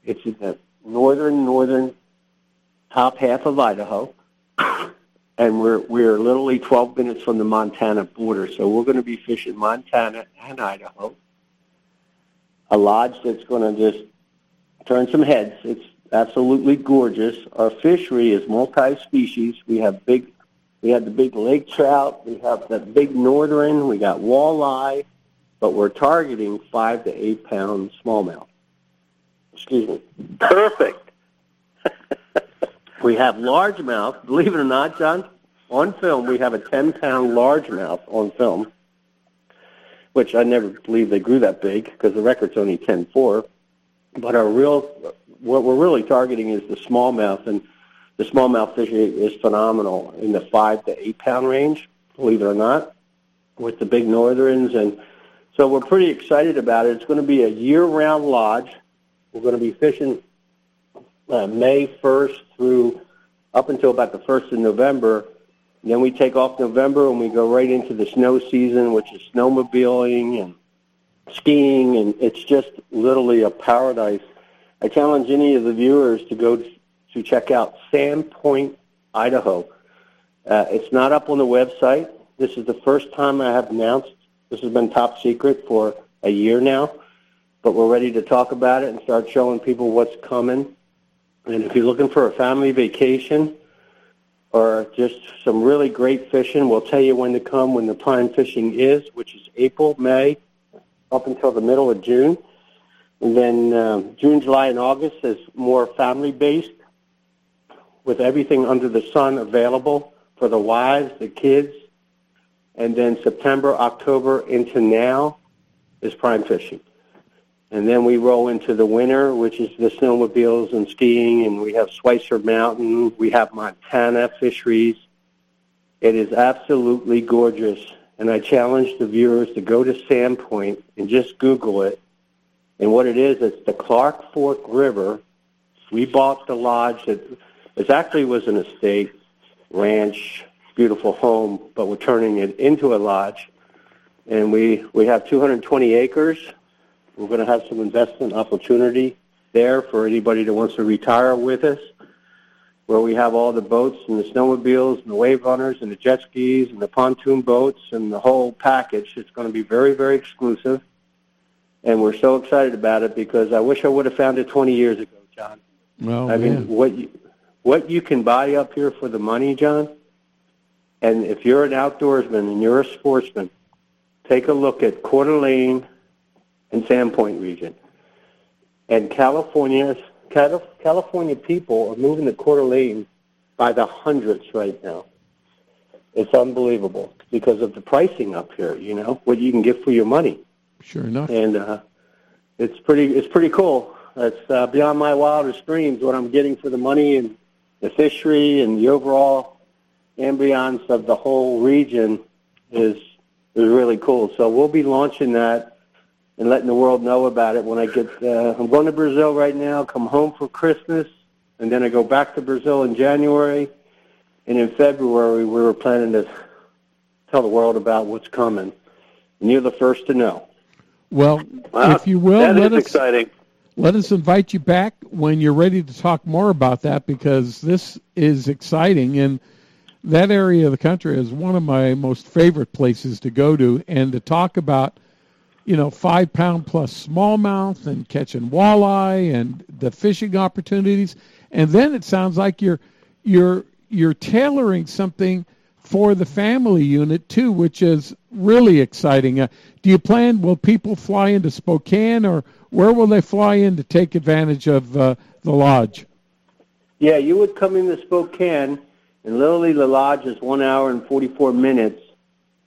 Speaker 5: It's in the northern northern top half of Idaho and we're we're literally 12 minutes from the Montana border. So we're going to be fishing Montana and Idaho. A lodge that's going to just turn some heads. It's absolutely gorgeous. Our fishery is multi-species. We have big, we have the big lake trout. We have the big northern. We got walleye, but we're targeting five to eight pound smallmouth. Excuse me.
Speaker 3: Perfect.
Speaker 5: We have largemouth. Believe it or not, John, on film we have a 10-pound largemouth on film, which I never believed they grew that big because the record's only 10.4. But our real, what we're really targeting is the smallmouth, and the smallmouth fishing is phenomenal in the five to eight-pound range. Believe it or not, with the big northerns, and so we're pretty excited about it. It's going to be a year-round lodge. We're going to be fishing uh, May 1st through up until about the 1st of November. then we take off November and we go right into the snow season, which is snowmobiling and skiing, and it's just literally a paradise. I challenge any of the viewers to go to check out Sandpoint, Idaho. Uh, it's not up on the website. This is the first time I have announced. This has been top secret for a year now, but we're ready to talk about it and start showing people what's coming. And if you're looking for a family vacation or just some really great fishing, we'll tell you when to come when the prime fishing is, which is April, May, up until the middle of June. And then um, June, July, and August is more family-based with everything under the sun available for the wives, the kids. And then September, October into now is prime fishing. And then we roll into the winter, which is the snowmobiles and skiing, and we have Schweitzer Mountain. We have Montana fisheries. It is absolutely gorgeous. And I challenge the viewers to go to Sandpoint and just Google it. And what it is, it's the Clark Fork River. We bought the lodge that it actually was an estate, ranch, beautiful home, but we're turning it into a lodge. And we, we have 220 acres. We're going to have some investment opportunity there for anybody that wants to retire with us, where we have all the boats and the snowmobiles and the wave runners and the jet skis and the pontoon boats and the whole package. It's going to be very, very exclusive. And we're so excited about it because I wish I would have found it 20 years ago, John.
Speaker 2: Well,
Speaker 5: I mean,
Speaker 2: man.
Speaker 5: what you, what you can buy up here for the money, John, and if you're an outdoorsman and you're a sportsman, take a look at Coeur d'Alene and Sandpoint region. And California's California people are moving to Coeur d'Alene by the hundreds right now. It's unbelievable because of the pricing up here. You know what you can get for your money,
Speaker 2: Sure enough.
Speaker 5: and uh, it's pretty. It's pretty cool. It's uh, beyond my wildest dreams what I'm getting for the money, and the fishery and the overall ambiance of the whole region is is really cool. So we'll be launching that and letting the world know about it when I get. Uh, I'm going to Brazil right now. Come home for Christmas, and then I go back to Brazil in January, and in February we were planning to tell the world about what's coming. And you're the first to know.
Speaker 2: Well,
Speaker 5: Wow,
Speaker 2: if you will,
Speaker 5: that
Speaker 2: let
Speaker 5: is
Speaker 2: us
Speaker 5: exciting.
Speaker 2: let us invite you back when you're ready to talk more about that because this is exciting and that area of the country is one of my most favorite places to go to and to talk about you know five pound plus smallmouth and catching walleye and the fishing opportunities. And then it sounds like you're you're you're tailoring something for the family unit too which is really exciting. Uh, do you plan will people fly into spokane or where will they fly in to take advantage of uh, the lodge?
Speaker 5: Yeah, you would come into Spokane, and literally the lodge is one hour and 44 minutes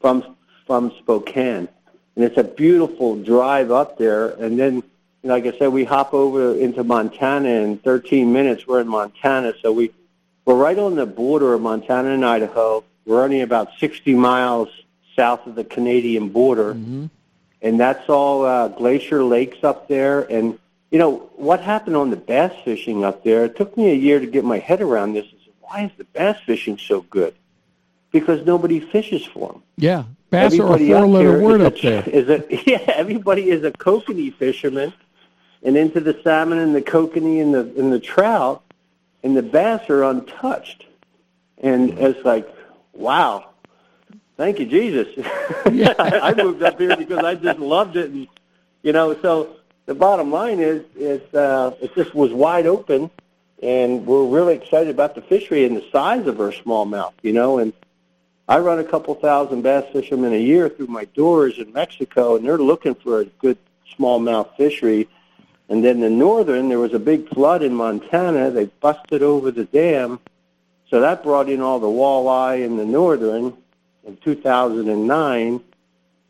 Speaker 5: from from Spokane, and it's a beautiful drive up there. And then, like I said, we hop over into Montana in 13 minutes. We're in Montana, so we we're right on the border of Montana and Idaho. We're only about 60 miles south of the Canadian border, and that's all uh, glacier lakes up there. And you know what happened on the bass fishing up there? It took me a year to get my head around this. Why is the bass fishing so good? Because nobody fishes for them.
Speaker 2: yeah bass are a
Speaker 5: Everybody
Speaker 2: four letter word
Speaker 5: is
Speaker 2: up there
Speaker 5: Is a yeah? Everybody is a kokanee fisherman, and into the salmon and the kokanee and the and the trout, and the bass are untouched. And it's like, wow, thank you, Jesus. I, I moved up here because I just loved it, and you know. So the bottom line is, is uh, it just was wide open, and we're really excited about the fishery and the size of our smallmouth. You know, and I run a couple thousand bass fishermen a year through my doors in Mexico, and they're looking for a good smallmouth fishery. And then the northern, there was a big flood in Montana. They busted over the dam, so that brought in all the walleye in the northern in 2009.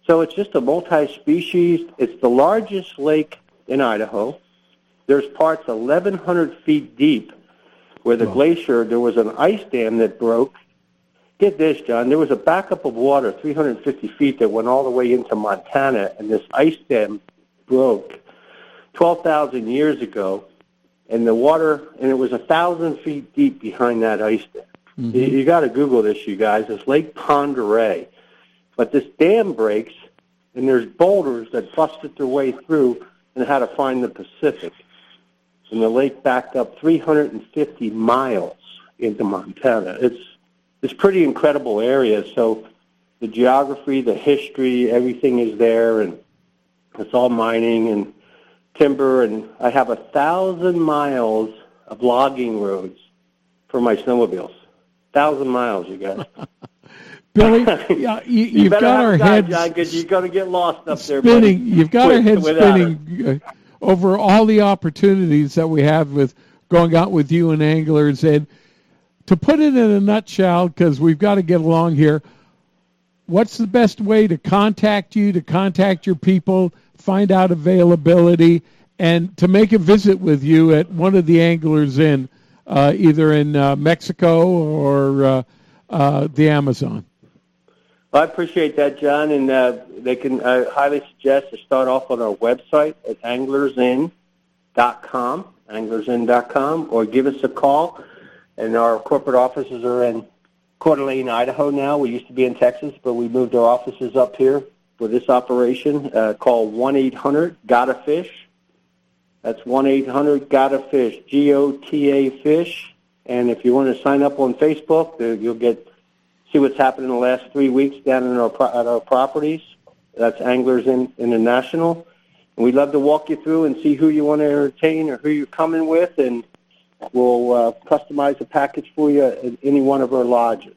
Speaker 5: So it's just a multi-species. It's the largest lake in Idaho. There's parts 1,100 feet deep where the glacier, there was an ice dam that broke. Get this, John. There was a backup of water 350 feet that went all the way into Montana, and this ice dam broke 12,000 years ago, and the water, and it was a thousand feet deep behind that ice dam. Mm-hmm. You, you got to Google this, you guys. It's Lake Oreille. But this dam breaks, and there's boulders that busted their way through and had to find the Pacific. And the lake backed up 350 miles into Montana. It's it's pretty incredible area. So the geography, the history, everything is there, and it's all mining and timber. And I have a thousand miles of logging roads for my snowmobiles. Thousand miles, you guys.
Speaker 2: Billy, yeah, you,
Speaker 5: you
Speaker 2: you've got our heads
Speaker 5: because you're going to get lost up there.
Speaker 2: spinning.
Speaker 5: buddy,
Speaker 2: You've got our
Speaker 5: with-
Speaker 2: heads spinning uh, over all the opportunities that we have with going out with you and anglers. And to put it in a nutshell, because we've got to get along here, what's the best way to contact you, to contact your people, find out availability, and to make a visit with you at one of the Anglers Inn uh, either in uh, Mexico or uh, uh, the Amazon?
Speaker 5: Well, I appreciate that, John, and uh, they can. I highly suggest to start off on our website at anglersinn.com, anglersinn.com, or give us a call. And our corporate offices are in Coeur d'Alene, Idaho now. We used to be in Texas, but we moved our offices up here for this operation. Uh, call one eight hundred Gotta Fish. That's one eight hundred Gotta Fish, G O T A Fish. And if you want to sign up on Facebook, uh, you'll get see what's happened in the last three weeks down in our at our properties. That's Anglers Inn, International. And we'd love to walk you through and see who you want to entertain or who you're coming with, and we'll uh, customize a package for you at any one of our lodges.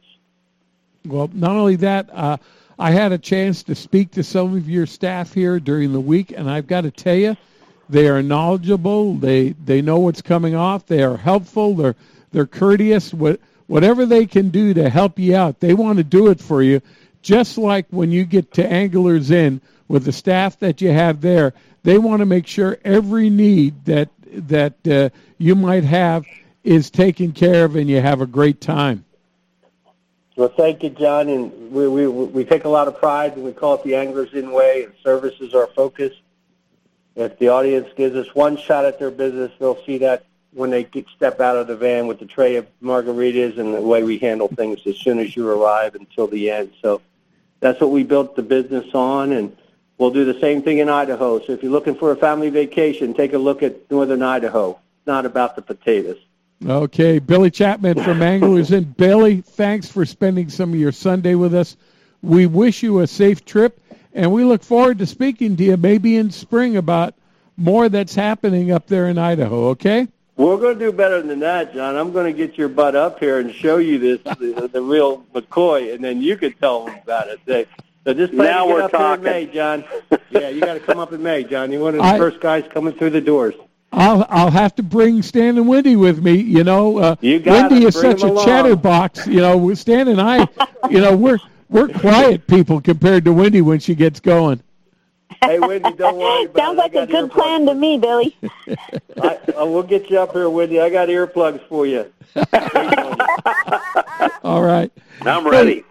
Speaker 2: Well, not only that, uh, I had a chance to speak to some of your staff here during the week, and I've got to tell you, they are knowledgeable. They they know what's coming off. They are helpful. They're they're courteous. What whatever they can do to help you out, they want to do it for you. Just like when you get to Anglers Inn with the staff that you have there, they want to make sure every need that that uh, you might have is taken care of and you have a great time.
Speaker 11: Well, thank you, John. And we, we, we take a lot of pride and we call it the Anglers Inn Way, and service is our focus. If the audience gives us one shot at their business, they'll see that when they get, step out of the van with the tray of margaritas and the way we handle things as soon as you arrive until the end. So that's what we built the business on, and we'll do the same thing in Idaho. So if you're looking for a family vacation, take a look at northern Idaho. It's not about the potatoes.
Speaker 2: Okay, Billy Chapman from Anglers Inn. Billy, thanks for spending some of your Sunday with us. We wish you a safe trip, and we look forward to speaking to you maybe in spring about more that's happening up there in Idaho, okay?
Speaker 11: We're going to do better than that, John. I'm going to get your butt up here and show you this, the, the real McCoy, and then you can tell them about it. They, so just plan
Speaker 3: Now
Speaker 11: to get
Speaker 3: we're
Speaker 11: up
Speaker 3: talking.
Speaker 11: here in May, John. yeah, you got to come up in May, John. You're one of the
Speaker 2: I-
Speaker 11: first guys coming through the doors.
Speaker 2: I'll I'll have to bring Stan and Wendy with me. You know, uh,
Speaker 11: You got
Speaker 2: Wendy
Speaker 11: it.
Speaker 2: is
Speaker 11: Bring
Speaker 2: such a
Speaker 11: along.
Speaker 2: chatterbox. You know, with Stan and I, you know, we're we're quiet people compared to Wendy when she gets going.
Speaker 11: Hey, Wendy, don't worry about
Speaker 4: Sounds
Speaker 11: it.
Speaker 4: Like a good
Speaker 11: earplugs.
Speaker 4: plan to me, Billy.
Speaker 11: I, I will get you up here, Wendy. I got earplugs for you.
Speaker 2: All right.
Speaker 3: I'm ready.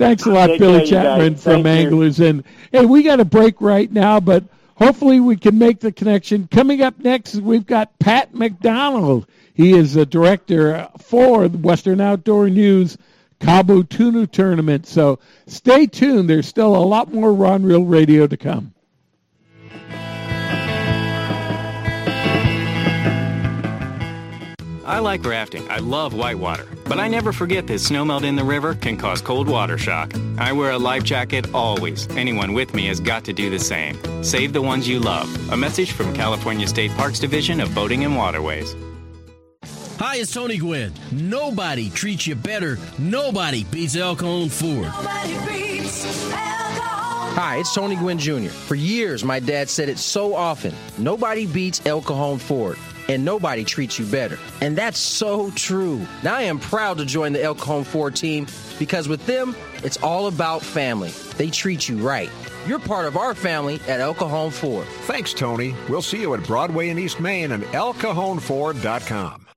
Speaker 2: Thanks a lot,
Speaker 11: Take
Speaker 2: Billy
Speaker 11: care, you guys.
Speaker 2: Chapman from
Speaker 11: Thank you.
Speaker 2: Anglers Inn. Hey, we got a break right now, but hopefully we can make the connection. Coming up next, we've got Pat McDonald. He is the director for the Western Outdoor News Cabo Tuna Tournament. So stay tuned. There's still a lot more Rod Reel Radio to come.
Speaker 12: I like rafting. I love whitewater. But I never forget that snowmelt in the river can cause cold water shock. I wear a life jacket always. Anyone with me has got to do the same. Save the ones you love. A message from California State Parks Division of Boating and Waterways.
Speaker 13: Hi, it's Tony Gwynn. Nobody treats you better. Nobody beats El Cajon Ford.
Speaker 14: Hi, it's Tony Gwynn Jr. For years, my dad said it so often nobody beats El Cajon Ford. And nobody treats you better. And that's so true. Now I am proud to join the El Cajon Ford team because with them, it's all about family. They treat you right. You're part of our family at El Cajon Ford.
Speaker 1: Thanks, Tony. We'll see you at Broadway in East Main and ElCajonFord.com.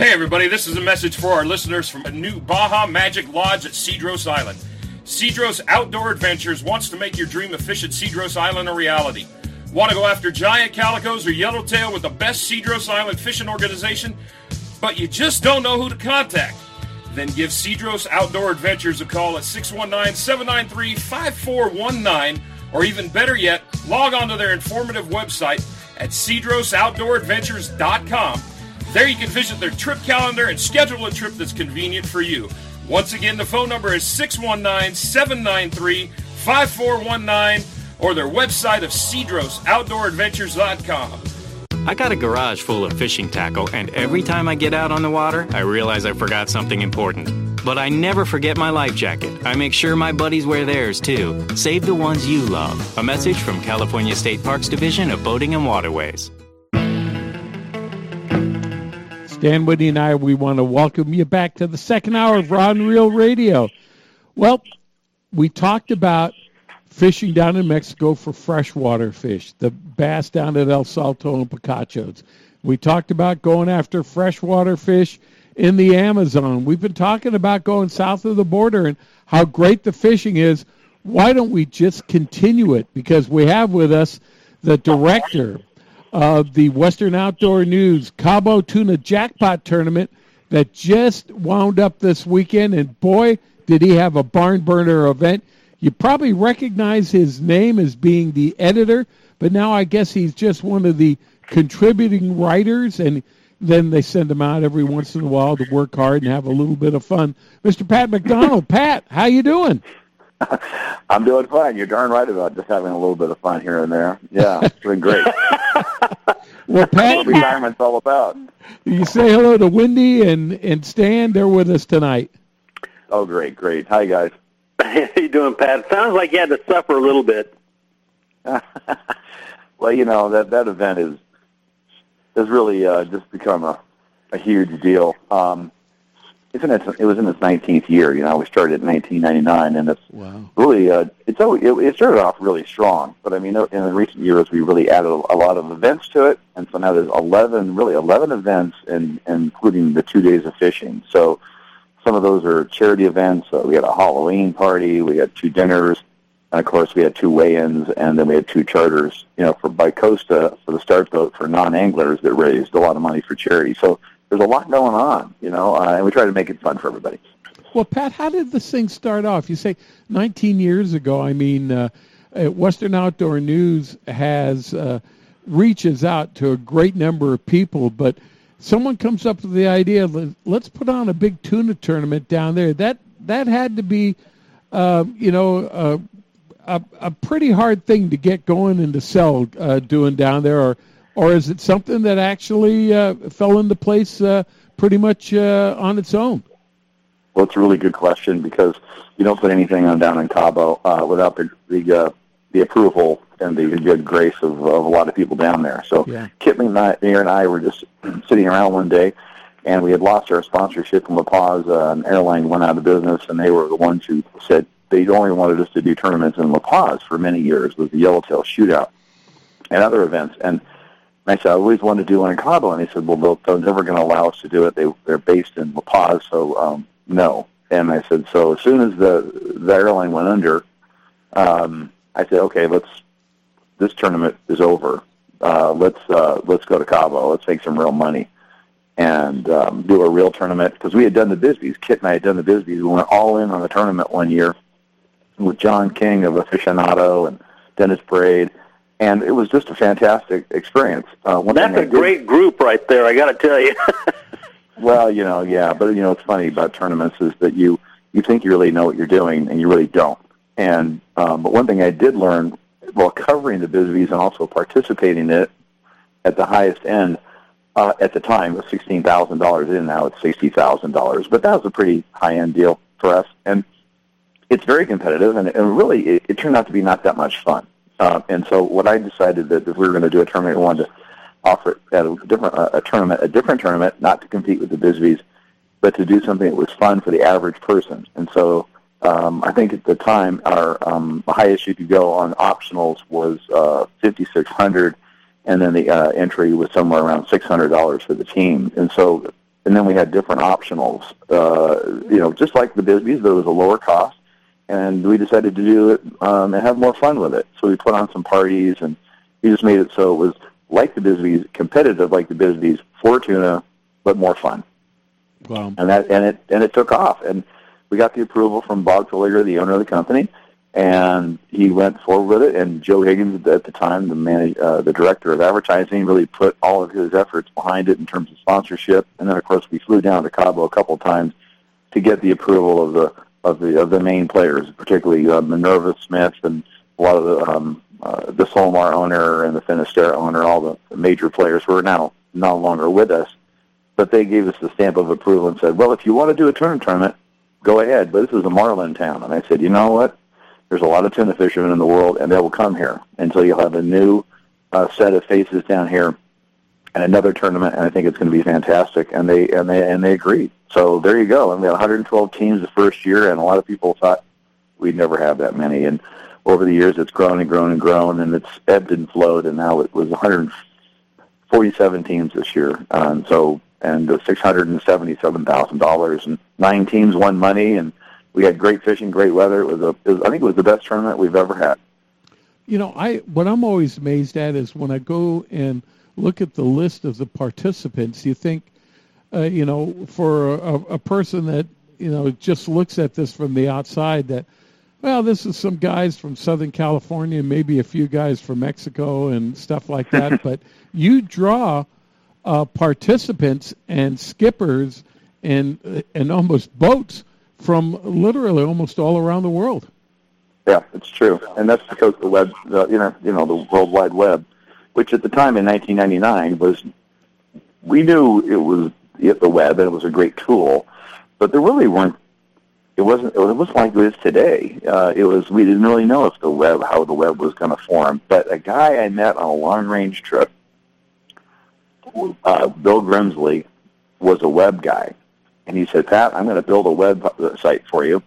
Speaker 6: Hey, everybody, this is a message for our listeners from a new Baja Magic Lodge at Cedros Island. Cedros Outdoor Adventures wants to make your dream of fish at Cedros Island a reality. Want to go after giant calicos or yellowtail with the best Cedros Island fishing organization, but you just don't know who to contact? Then give Cedros Outdoor Adventures a call at 619 793 5419, or even better yet, log on to their informative website at cedrosoutdooradventures.com. There you can visit their trip calendar and schedule a trip that's convenient for you. Once again, the phone number is 619 793 5419 or their website of cedrosoutdooradventures.com.
Speaker 12: I got a garage full of fishing tackle, and every time I get out on the water, I realize I forgot something important. But I never forget my life jacket. I make sure my buddies wear theirs too. Save the ones you love. A message from California State Parks Division of Boating and Waterways.
Speaker 2: Stan Whitney and I, we want to welcome you back to the second hour of Rod Reel Radio. Well, we talked about fishing down in Mexico for freshwater fish, the bass down at El Salto and Picachos. We talked about going after freshwater fish in the Amazon. We've been talking about going south of the border and how great the fishing is. Why don't we just continue it? Because we have with us the director of the Western Outdoor News Cabo Tuna Jackpot Tournament that just wound up this weekend. And boy, did he have a barn burner event. You probably recognize his name as being the editor, but now I guess he's just one of the contributing writers. And then they send him out every once in a while to work hard and have a little bit of fun. Mr. Pat McDonald, Pat, how you doing?
Speaker 15: I'm doing fine. You're darn right about just having a little bit of fun here and there. Yeah, it's been great.
Speaker 2: Well,
Speaker 15: That's what
Speaker 2: Pat,
Speaker 15: retirement's all about.
Speaker 2: you say hello to Wendy and and Stan. They're with us tonight.
Speaker 15: Oh, great, great. Hi, guys.
Speaker 3: How you doing, Pat? Sounds like you had to suffer a little bit.
Speaker 15: Well, you know that that event is has really uh, just become a, a huge deal. Um, it's in its, it was in its 19th year. You know, we started in 1999, and it's
Speaker 2: Wow.
Speaker 15: really uh, it's always, it, it started off really strong. But I mean, in the recent years, we really added a, a lot of events to it, and so now there's 11, really 11 events, and including the two days of fishing. So some of those are charity events. Uh, we had a Halloween party, we had two dinners, and of course we had two weigh-ins, and then we had two charters. You know, for Bicosta for the start boat for non-anglers that raised a lot of money for charity. So there's a lot going on. You know, uh, and we try to make it fun for everybody.
Speaker 2: Well, Pat, how did this thing start off? You say 19 years ago. I mean, uh, uh, Western Outdoor News has uh, reaches out to a great number of people, but someone comes up with the idea, "Let- let's put on a big tuna tournament down there. That that had to be, uh, you know, uh, a a pretty hard thing to get going and to sell uh, doing down there, or or is it something that actually uh, fell into place uh, pretty much uh, on its own?
Speaker 15: Well, it's a really good question because you don't put anything on down in Cabo uh, without the the, uh, the approval and the good grace of, of a lot of people down there. So
Speaker 2: Yeah.
Speaker 15: Kit and I, Mayor and I were just sitting around one day, and we had lost our sponsorship from La Paz. Uh, an airline went out of business, and they were the ones who said they only wanted us to do tournaments in La Paz for many years with the Yellowtail Shootout and other events. And I said, I always wanted to do one in Cabo. And he said, well, they're never going to allow us to do it. They, they're based in La Paz, so um, no. And I said, so as soon as the, the airline went under, um, I said, okay, let's, this tournament is over. Uh, let's, uh, let's go to Cabo. Let's make some real money and um, do a real tournament because we had done the Bisbees. Kit and I had done the Bisbees. We went all in on the tournament one year with John King of Aficionado and Dennis Braid, and it was just a fantastic experience. Uh, one
Speaker 3: That's
Speaker 15: a
Speaker 3: a
Speaker 15: did-
Speaker 3: great group right there. I got to tell you.
Speaker 15: Well, you know, yeah, but you know, what's funny about tournaments is that you you think you really know what you're doing, and you really don't. And um, but one thing I did learn while covering the Bisbees and also participating in it at the highest end uh, at the time was sixteen thousand dollars in. Now it's sixty thousand dollars, but that was a pretty high end deal for us, and it's very competitive, and, and really it, it turned out to be not that much fun. Uh, and so what I decided that if we were going to do a tournament, we wanted to offer it at a different uh, a tournament, a different tournament, not to compete with the Bisbees, but to do something that was fun for the average person. And so um, I think at the time our um, highest you could go on optionals was uh, fifty six hundred, and then the uh, entry was somewhere around six hundred dollars for the team. And so and then we had different optionals, uh, you know, just like the Bisbees, it was a lower cost. And we decided to do it um, and have more fun with it. So we put on some parties, and we just made it so it was like the Bisbees, competitive like the Bisbees, for tuna, but more fun.
Speaker 2: Wow.
Speaker 15: And that and it and it took off, and we got the approval from Bob Twilegar, the owner of the company, and he went forward with it. And Joe Higgins, at the time, the manage, uh, the director of advertising, really put all of his efforts behind it in terms of sponsorship. And then, of course, we flew down to Cabo a couple of times to get the approval of the of the of the main players, particularly uh, Minerva Smith and a lot of the um, uh, the Solmar owner and the Finisterre owner, all the major players who are now no longer with us. But they gave us the stamp of approval and said, "Well, if you want to do a tournament tournament, go ahead." But this is a marlin town, and I said, "You know what? There's a lot of tuna fishermen in the world, and they will come here until you'll have a new uh, set of faces down here and another tournament, and I think it's going to be fantastic." And they and they and they agreed. So there you go. And we had 112 teams the first year, and a lot of people thought we'd never have that many. And over the years, it's grown and grown and grown, and it's ebbed and flowed, and now it was 147 teams this year. Um, so and the $677,000, and nine teams won money, and we had great fishing, great weather. It was a, it was, I think it was the best tournament we've ever had.
Speaker 2: You know, I what I'm always amazed at is when I go and look at the list of the participants. You think, uh, you know, for a, a person that you know just looks at this from the outside, that well, this is some guys from Southern California, maybe a few guys from Mexico and stuff like that. but you draw uh, participants and skippers and and almost boats from literally almost all around the world.
Speaker 15: Yeah, it's true, and that's because the web, the you know, you know, the World Wide Web which at the time in 1999 was, we knew it was the web and it was a great tool, but there really weren't. It wasn't. It wasn't like it is today. Uh, it was. We didn't really know if the web, how the web was going to form. But a guy I met on a long range trip, uh, Bill Grimsley, was a web guy, and he said, "Pat, I'm going to build a web site for you,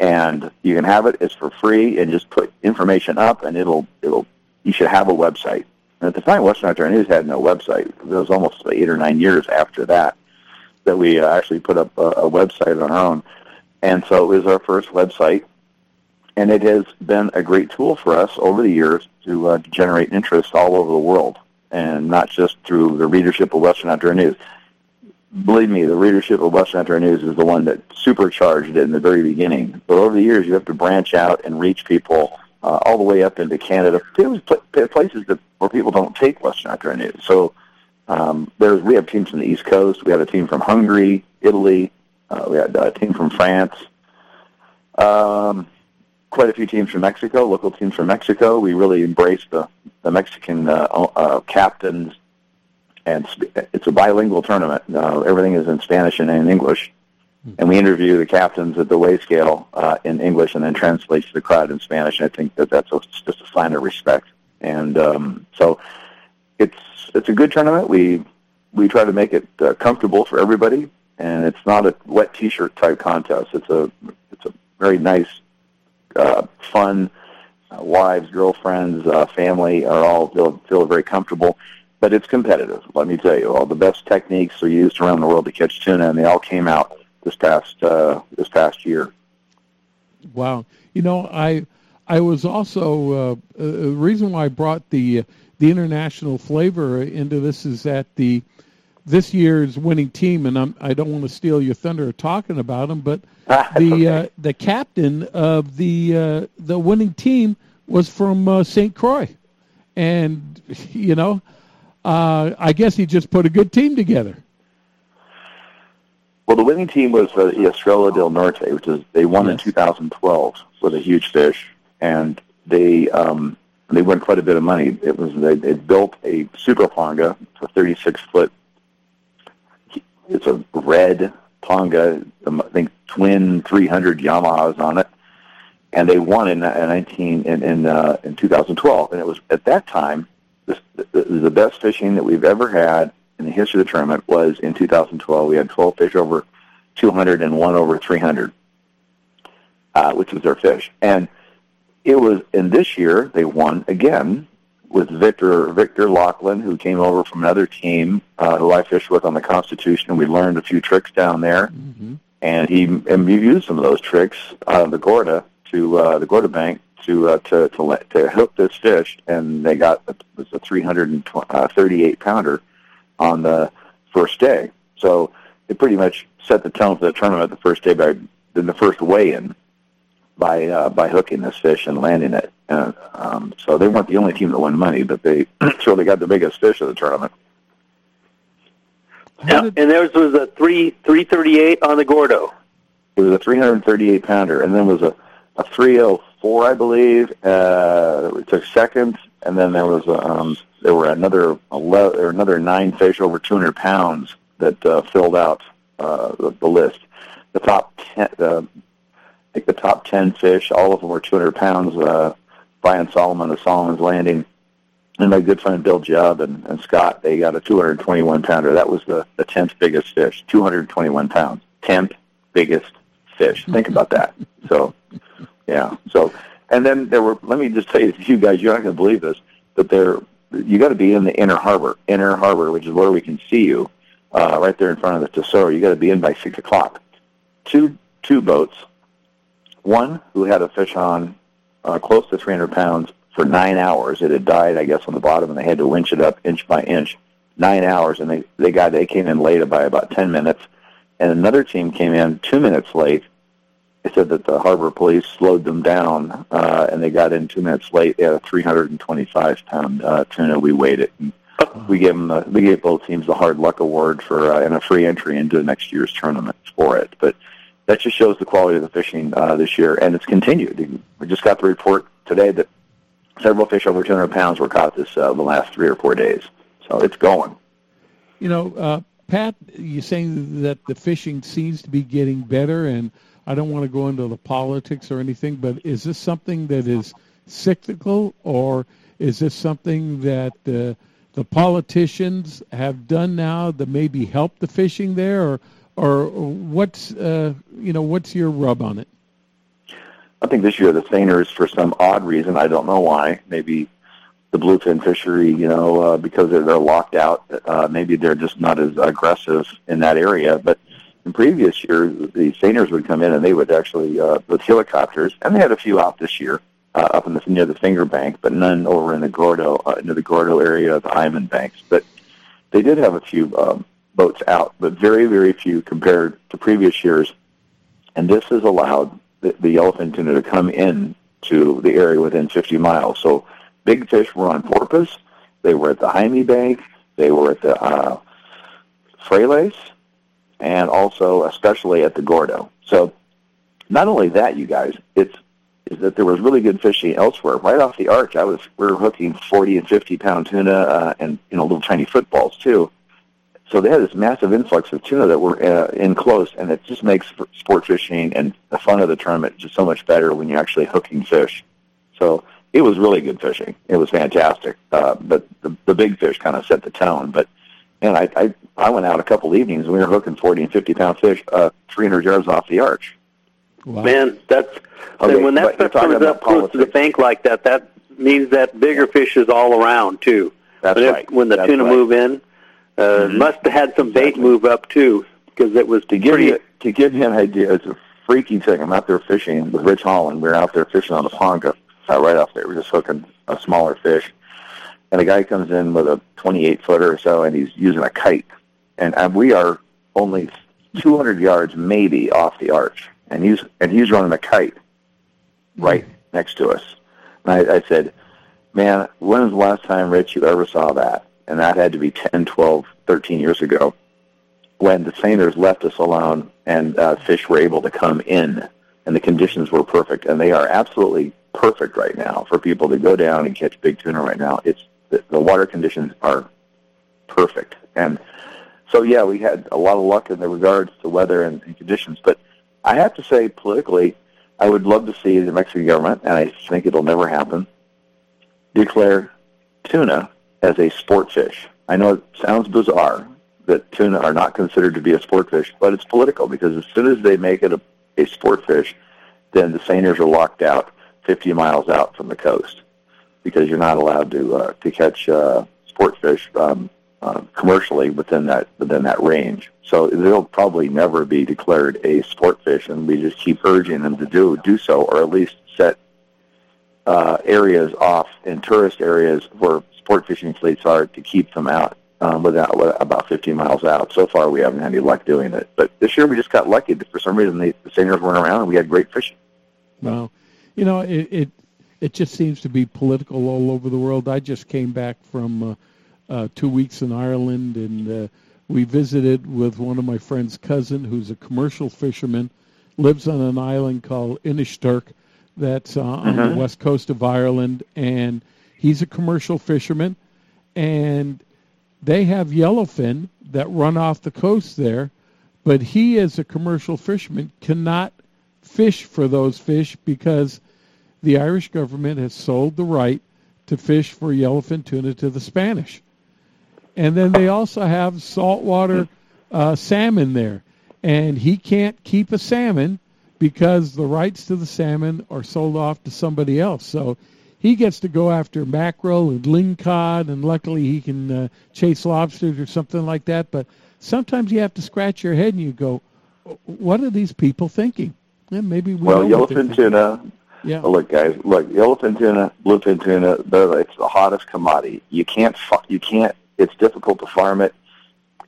Speaker 15: and you can have it. It's for free, and just put information up, and it'll it'll. You should have a website." And at the time, Western Outdoor News had no website. It was almost eight or nine years after that that we uh, actually put up a, a website on our own. And so it was our first website, and it has been a great tool for us over the years to, uh, generate interest all over the world, and not just through the readership of Western Outdoor News. Believe me, the readership of Western Outdoor News is the one that supercharged it in the very beginning. But over the years, you have to branch out and reach people uh, all the way up into Canada, places that where people don't take Western Outdoor News. So um, there's we have teams from the East Coast. We have a team from Hungary, Italy. Uh, we had a team from France. Um, quite a few teams from Mexico, local teams from Mexico. We really embrace the the Mexican uh, uh, captains, and it's a bilingual tournament. Uh, everything is in Spanish and in English, and we interview the captains at the weigh scale uh, in English, and then translate to the crowd in Spanish. And I think that that's a, just a sign of respect, and um, so it's it's a good tournament. We we try to make it uh, comfortable for everybody, and it's not a wet T-shirt type contest. It's a it's a very nice, uh, fun. Uh, wives, girlfriends, uh, family are all feel feel very comfortable, but it's competitive. Let me tell you, all the best techniques are used around the world to catch tuna, and they all came out this past uh, this past year.
Speaker 2: Wow, you know, I I was also uh, uh, the reason why I brought the the international flavor into this is that the this year's winning team, and I'm, I do not want to steal your thunder talking about them, but the
Speaker 15: okay.
Speaker 2: uh, the captain of the uh, the winning team was from uh, St. Croix, and you know, uh, I guess he just put a good team together.
Speaker 15: Well, the winning team was uh, the Estrella del Norte, which is they won in 2012 with a huge fish, and they um, they won quite a bit of money. It was they, they built a super ponga, a 36 foot. It's a red ponga, I think twin 300 Yamahas on it, and they won in, uh, 19 in in, uh, in 2012. And it was at that time this, the, the best fishing that we've ever had in the history of the tournament was in 2012. We had 12 fish over 200 and one over 300, uh, which was their fish. And it was in this year they won again with Victor Victor Lachlan, who came over from another team uh, who I fished with on the Constitution. We learned a few tricks down there,
Speaker 2: mm-hmm.
Speaker 15: and he and we used some of those tricks on the Gorda to uh, the Gorda Bank to uh, to to let, to hook this fish, and they got it was a 338 pounder on the first day. So it pretty much set the tone for the tournament the first day by in the first weigh-in by uh, by hooking this fish and landing it. And, um, so they weren't the only team that won money, but they certainly got the biggest fish of the tournament.
Speaker 3: Yeah, and theirs was a three three thirty eight on the Gordo.
Speaker 15: It was a 338 pounder, and then was a a 304, I believe. Uh, it took second, and then there was um, there were another 11, or another nine fish over 200 pounds that uh, filled out uh, the, the list. The top ten, uh, I think the top 10 fish, all of them were 200 pounds. Uh, Brian Solomon of Solomon's Landing and my good friend Bill Jubb and, and Scott, they got a 221 pounder. That was the, the 10th biggest fish, 221 pounds. 10th biggest fish. Think about that. So, yeah. So, and then there were, let me just tell you, you guys, you're not going to believe this, but there, you got to be in the inner harbor, inner harbor, which is where we can see you, uh, right there in front of the Tesoro. You got to be in by 6 o'clock. Two, two boats one who had a fish on uh, close to 300 pounds for nine hours. It had died, I guess, on the bottom, and they had to winch it up inch by inch. Nine hours, and they they got they came in late by about 10 minutes, and another team came in two minutes late. They said that the harbor police slowed them down, uh, and they got in two minutes late. They had a 325 pound uh, tuna. We weighed it. And we gave them the, we gave both teams the hard luck award for uh, and a free entry into next year's tournament for it. But that just shows the quality of the fishing uh, this year, and it's continued. We just got the report today that several fish over 200 pounds were caught this uh, the last three or four days. So it's going.
Speaker 2: You know, uh, Pat, you're saying that the fishing seems to be getting better, and I don't want to go into the politics or anything, but is this something that is cyclical, or is this something that uh, the politicians have done now that maybe help the fishing there, or or what's uh, you know what's your rub on it?
Speaker 15: I think this year the seiners, for some odd reason, I don't know why, maybe the bluefin fishery, you know, uh, because they're, they're locked out, uh, maybe they're just not as aggressive in that area. But in previous years, the seiners would come in and they would actually uh, with helicopters, and they had a few out this year uh, up in the near the Finger Bank, but none over in the Gordo, uh, near the Gordo area of the Iman Banks. But they did have a few um, boats out, but very, very few compared to previous years. And this has allowed the, the yellowfin tuna to come in to the area within 50 miles. So big fish were on porpoise. They were at the Jaime Bank. They were at the uh, Frailes, and also especially at the Gordo. So not only that, you guys, it's is that there was really good fishing elsewhere. Right off the arch, I was we were hooking 40 and 50 pound tuna uh, and you know little tiny footballs too. So they had this massive influx of tuna that were uh, in close, and it just makes sport fishing and the fun of the tournament just so much better when you're actually hooking fish. So it was really good fishing. It was fantastic. Uh, but the, the big fish kind of set the tone. But and I, I I went out a couple evenings and we were hooking 40 and 50 pound fish uh, 300 yards off the arch.
Speaker 2: Wow.
Speaker 3: Man, that's
Speaker 15: Okay,
Speaker 3: and when that
Speaker 15: but
Speaker 3: stuff comes up close to the bank like that, that means that bigger fish is all around too.
Speaker 15: That's
Speaker 3: when, it-
Speaker 15: right.
Speaker 3: when the
Speaker 15: That's
Speaker 3: tuna
Speaker 15: right. Mm-hmm.
Speaker 3: move in, uh, must have had some bait move up too because it was
Speaker 15: to give
Speaker 3: pretty.
Speaker 15: you to give you an idea, it's a freaky thing. I'm out there fishing with Rich Holland. We were out there fishing on the Ponca, uh, right off there. We're just hooking a smaller fish, and a guy comes in with a 28 footer or so, and he's using a kite, and, and we are only 200 yards maybe off the arch, and he's and he's running a kite right next to us. And I, I said, "Man, when was the last time, Rich, you ever saw that?" And that had to be 10, 12, 13 years ago when the seiners left us alone and uh, fish were able to come in. And the conditions were perfect. And they are absolutely perfect right now for people to go down and catch big tuna right now. It's the, water conditions are perfect. And so yeah we had a lot of luck in the regards to weather and, and conditions. But i have to say politically i would love to see the mexican government and i think it'll never happen declare tuna as a sport fish. I know it sounds bizarre that tuna are not considered to be a sport fish, but it's political because as soon as they make it a, a sport fish, then the seiners are locked out 50 miles out from the coast because you're not allowed to uh, to catch uh, sport fish um, uh, commercially within that within that range. So they'll probably never be declared a sport fish, and we just keep urging them to do do so, or at least set uh, areas off in tourist areas where sport fishing fleets are to keep them out um, without with about 15 miles out. So far, we haven't had any luck doing it. But this year, we just got lucky. For some reason, the, the seiners weren't around, and we had great fishing.
Speaker 2: Well, you know, it, it it just seems to be political all over the world. I just came back from uh, uh, two weeks in Ireland, and uh, we visited with one of my friend's cousin, who's a commercial fisherman, lives on an island called Inishturk, that's uh, on the
Speaker 16: Mhm.
Speaker 2: west coast of Ireland, and he's a commercial fisherman, and they have yellowfin that run off the coast there, but he, as a commercial fisherman, cannot fish for those fish because the Irish government has sold the right to fish for yellowfin tuna to the Spanish. And then they also have saltwater uh, salmon there. And he can't keep a salmon because the rights to the salmon are sold off to somebody else. So he gets to go after mackerel and lingcod, and luckily he can uh, chase lobsters or something like that. But sometimes you have to scratch your head and you go, what are these people thinking? And maybe we
Speaker 15: well,
Speaker 2: know what they're
Speaker 15: yellowfin tuna.
Speaker 2: Yeah.
Speaker 15: Well, look, guys. Look, yellowfin tuna, bluefin tuna. They're, it's the hottest commodity. You can't, you can't. It's difficult to farm it.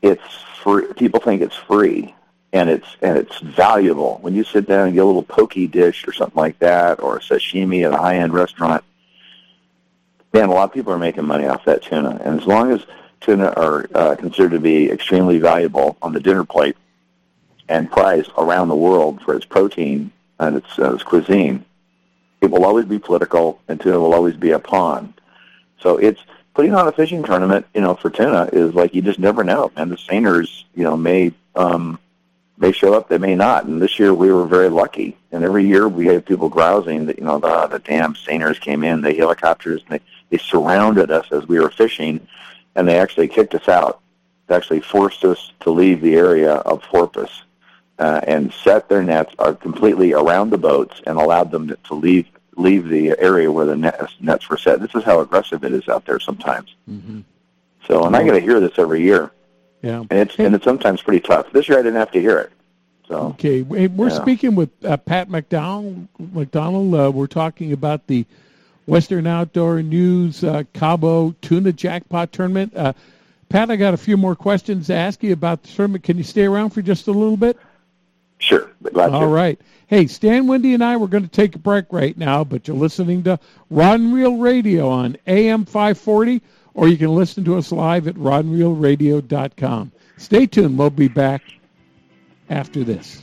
Speaker 15: It's free. People think it's free, and it's and it's valuable. When you sit down and get a little pokey dish or something like that, or a sashimi at a high-end restaurant, man, a lot of people are making money off that tuna. And as long as tuna are uh, considered to be extremely valuable on the dinner plate and prized around the world for its protein and its, uh, its cuisine, it will always be political, and tuna will always be a pawn. So it's putting on a fishing tournament, you know, for tuna is like you just never know. And the seiners, you know, may um, may show up, they may not. And this year we were very lucky. And every year we have people grousing that you know the the damn seiners came in, the helicopters, and they they surrounded us as we were fishing, and they actually kicked us out. They actually forced us to leave the area of Porpoise uh, and set their nets are completely around the boats and allowed them to leave leave the area where the nets, nets were set. This is how aggressive it is out there sometimes.
Speaker 2: Mm-hmm.
Speaker 15: So, and I get to hear this every year,
Speaker 2: Yeah.
Speaker 15: and it's and it's sometimes pretty tough. This year I didn't have to hear it. So
Speaker 2: Okay, we- we're
Speaker 15: Yeah.
Speaker 2: speaking with uh, Pat McDonald. McDonald, uh, we're talking about the Western Outdoor News uh, Cabo Tuna Jackpot Tournament. Uh, Pat, I got a few more questions to ask you about the tournament. Can you stay around for just a little bit?
Speaker 15: Sure. Glad to.
Speaker 2: All right. Hey, Stan, Wendy, and I, we're going to take a break right now, but you're listening to Rod and Reel Radio on AM 540, or you can listen to us live at rodandreelradio.com. Stay tuned. We'll be back after this.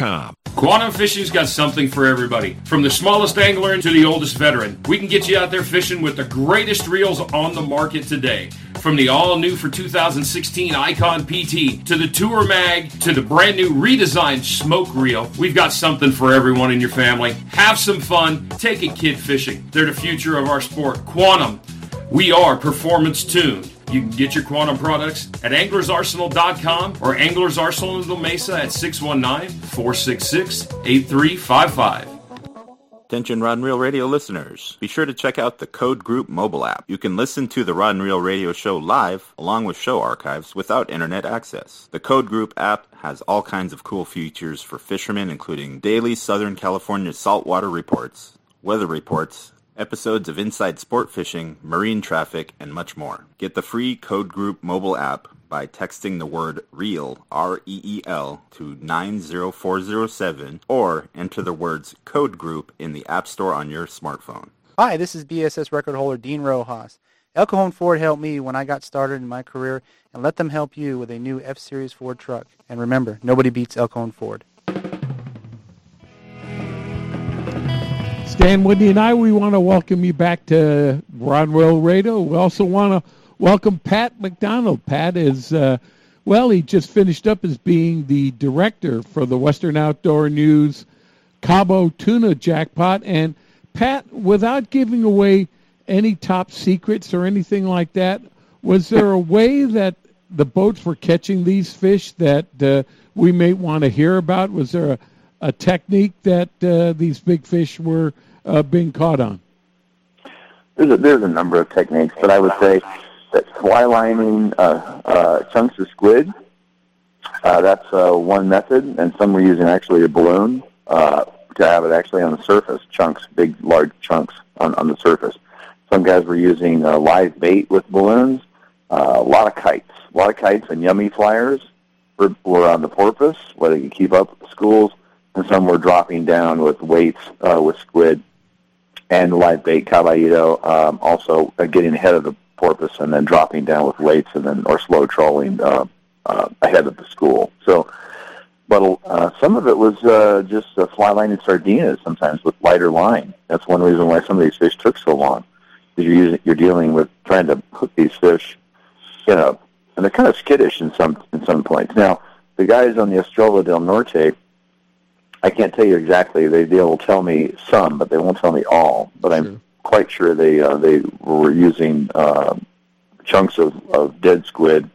Speaker 6: Quantum Fishing's got something for everybody. From the smallest angler to the oldest veteran, we can get you out there fishing with the greatest reels on the market today. From the all new for 2016 Icon PT to the Tour Mag to the brand new redesigned Smoke Reel, we've got something for everyone in your family. Have some fun, take a kid fishing. They're the future of our sport. Quantum, we are performance tuned. You can get your Quantum products at anglersarsenal.com or Anglers Arsenal in Mesa at 619-466-8355.
Speaker 17: Attention Rod and Reel Radio listeners. Be sure to check out the Code Group mobile app. You can listen to the Rod and Reel Radio show live along with show archives without internet access. The Code Group app has all kinds of cool features for fishermen including daily Southern California saltwater reports, weather reports, episodes of Inside Sport Fishing, marine traffic, and much more. Get the free Code Group mobile app by texting the word REEL, R-E-E-L, to 90407 or enter the words Code Group in the App Store on your smartphone.
Speaker 18: Hi, this is BSS record holder Dean Rojas. El Cajon Ford helped me when I got started in my career, and let them help you with a new F-Series Ford truck. And remember, nobody beats El Cajon Ford.
Speaker 2: Stan, Wendy, and I, we want to welcome you back to and Radio. We also want to welcome Pat McDonald. Pat is, uh, well, he just finished up as being the director for the Western Outdoor News Cabo Tuna Jackpot. And Pat, without giving away any top secrets or anything like that, was there a way that the boats were catching these fish that uh, we may want to hear about? Was there a, a technique that uh, these big fish were uh, being caught on?
Speaker 15: There's a, there's a number of techniques, but I would say that fly lining uh, uh, chunks of squid, uh, that's uh, one method, and some were using actually a balloon to have it actually on the surface, chunks, big, large chunks on, on the surface. Some guys were using live bait with balloons, a lot of kites, a lot of kites and Yummee flyers were, were on the porpoise where they could keep up with schools, and some were dropping down with weights uh, with squid and live bait caballito, um, also uh, getting ahead of the porpoise and then dropping down with weights and then or slow trolling uh, uh, ahead of the school. So but uh, some of it was uh, just uh, fly and sardinas. Sometimes with lighter line. That's one reason why some of these fish took so long. Because you're using, you're dealing with trying to hook these fish, you know, and they're kind of skittish in some in some points. Now, the guys on the Estrella del Norte, I can't tell you exactly. They they will tell me some, but they won't tell me all. But I'm quite sure they uh, they were using uh, chunks of, of dead squid,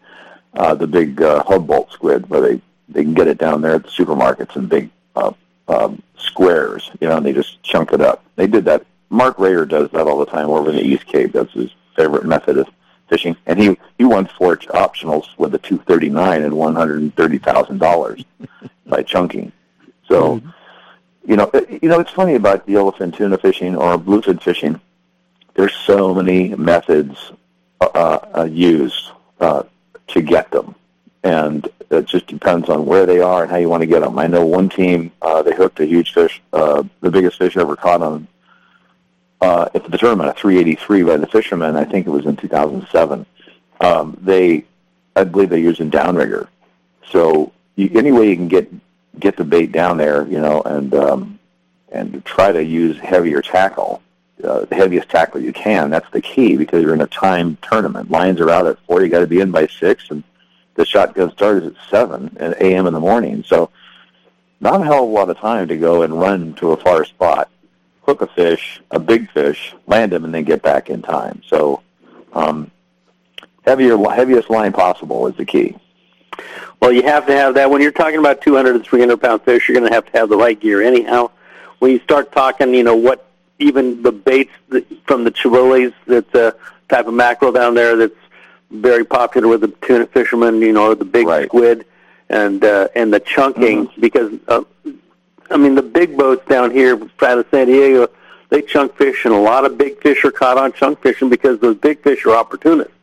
Speaker 15: uh, the big uh, Humboldt squid, where they they can get it down there at the supermarkets in big uh, um, squares, you know, and they just chunk it up. They did that. Mark Rayor does that all the time over in the East Cape. That's his favorite method of fishing, and he he won four optionals with a 239 and 130 thousand dollars by chunking. So, you know, you know, it's funny about the yellowfin tuna fishing or bluefin fishing. There's so many methods uh, uh, used uh, to get them, and it just depends on where they are and how you want to get them. I know one team uh, they hooked a huge fish, uh, the biggest fish ever caught on uh, at the tournament, a 383 by the fishermen. I think it was in 2007. Um, they, I believe, they used a downrigger. So you, any way you can get get the bait down there, you know, and um, and try to use heavier tackle, uh, the heaviest tackle you can. That's the key because you're in a time tournament. Lines are out at four. You got to be in by six, and the shotgun start at seven a.m. in the morning. So not a hell of a lot of time to go and run to a far spot, hook a fish, a big fish, land him, and then get back in time. So um, heavier, heaviest line possible is the key.
Speaker 3: Well, you have to have that. When you're talking about 200 to 300 pound fish, you're going to have to have the right gear. Anyhow, when you start talking, you know what, even the baits from the Chihuahuas, that's a type of mackerel down there that's very popular with the tuna fishermen. You know, the big right. squid and uh, and the chunking mm-hmm. because uh, I mean the big boats down here out of San Diego, they chunk fish, and a lot of big fish are caught on chunk fishing because those big fish are opportunists.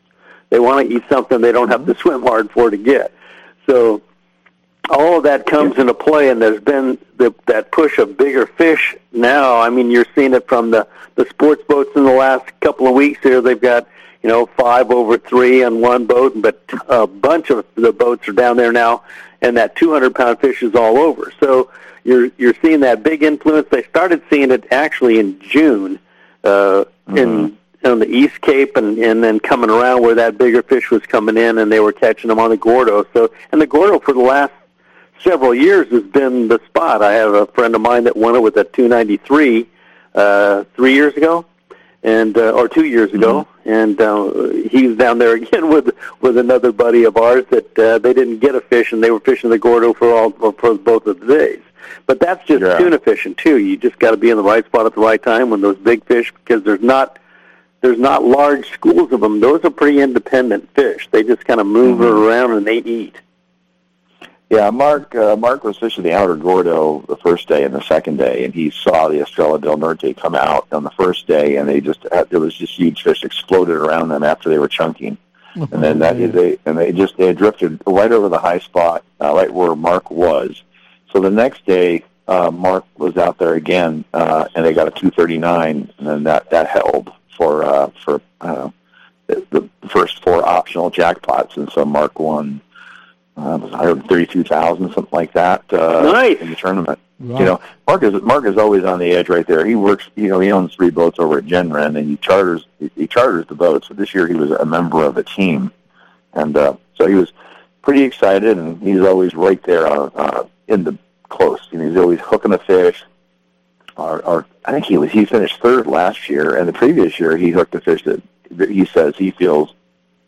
Speaker 3: They want to eat something they don't have to swim hard for to get. So all of that comes into play, and there's been the, that push of bigger fish now. I mean, you're seeing it from the the sports boats in the last couple of weeks. Here, they've got you know five over three on one boat, but a bunch of the boats are down there now, and that 200 pound fish is all over. So you're you're seeing that big influence. They started seeing it actually in June uh, mm-hmm. in on the East Cape and and then coming around where that bigger fish was coming in and they were catching them on the Gordo. So and the Gordo for the last several years has been the spot. I have a friend of mine that won it with a 293 uh, three years ago, and uh, or two years ago, mm-hmm. and uh, he's down there again with with another buddy of ours that uh, they didn't get a fish and they were fishing the Gordo for all for both of the days. But that's just yeah. tuna fishing too. You just got to be in the right spot at the right time when those big fish because there's not there's not large schools of them. Those are pretty independent fish. They just kind of move mm-hmm. around and they eat.
Speaker 15: Yeah, Mark. Uh, Mark was fishing the outer Gordo the first day and the second day, and he saw the Estrella del Norte come out on the first day, and they just had, there was just huge fish exploded around them after they were chunking, and then that yeah. they and they just they had drifted right over the high spot, uh, right where Mark was. So the next day, uh, Mark was out there again, uh, and they got a 239, and then that that held for uh, for uh, the, the first four optional jackpots, and so Mark won. Uh, it was 132,000, something like that, uh,
Speaker 3: nice.
Speaker 15: in the tournament. Wow. You know, Mark is Mark is always on the edge right there. He works, you know, he owns three boats over at Jen Wren, and he charters he, he charters the boats. So this year he was a member of the team, and uh, so he was pretty excited, and he's always right there uh, uh, in the close. You know, he's always hooking the fish, or, or I think he was he finished third last year, and the previous year he hooked a fish that, that he says he feels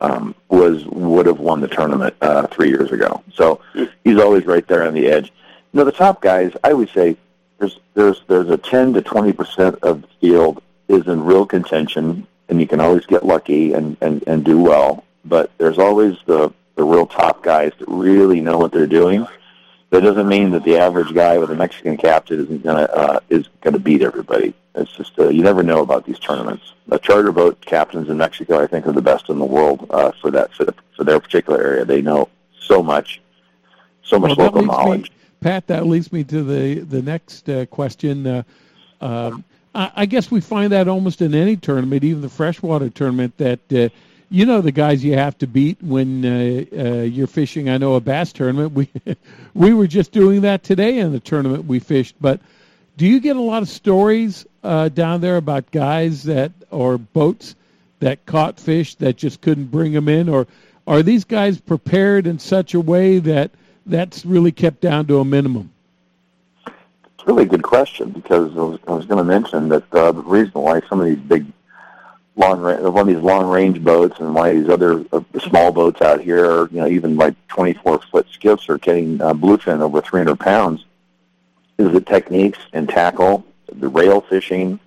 Speaker 15: um, was would have won the tournament uh, three years ago. So he's always right there on the edge. You know, the top guys, I would say there's there's there's a ten to twenty percent of the field is in real contention, and you can always get lucky and and and do well. But there's always the the real top guys that really know what they're doing that doesn't mean that the average guy with a Mexican captain isn't gonna uh, is gonna beat everybody. It's just uh, you never know about these tournaments. The charter boat captains in Mexico, I think, are the best in the world uh, for that for, the, for their particular area. They know so much, so much
Speaker 2: well,
Speaker 15: local knowledge.
Speaker 2: Me, Pat, that leads me to the the next uh, question. Uh, um, I, I guess we find that almost in any tournament, even the freshwater tournament, that uh, you know the guys you have to beat when uh, uh, you're fishing. I know a bass tournament. We we were just doing that today in the tournament we fished. But do you get a lot of stories uh, down there about guys that or boats that caught fish that just couldn't bring them in, or are these guys prepared in such a way that that's really kept down to a minimum?
Speaker 15: It's a really good question because I was, I was going to mention that uh, the reason why some of these big long one of these long range boats and why these other uh, small boats out here, you know, even like 24 foot skiffs are getting uh, bluefin over 300 pounds, is the techniques and tackle, the rail fishing,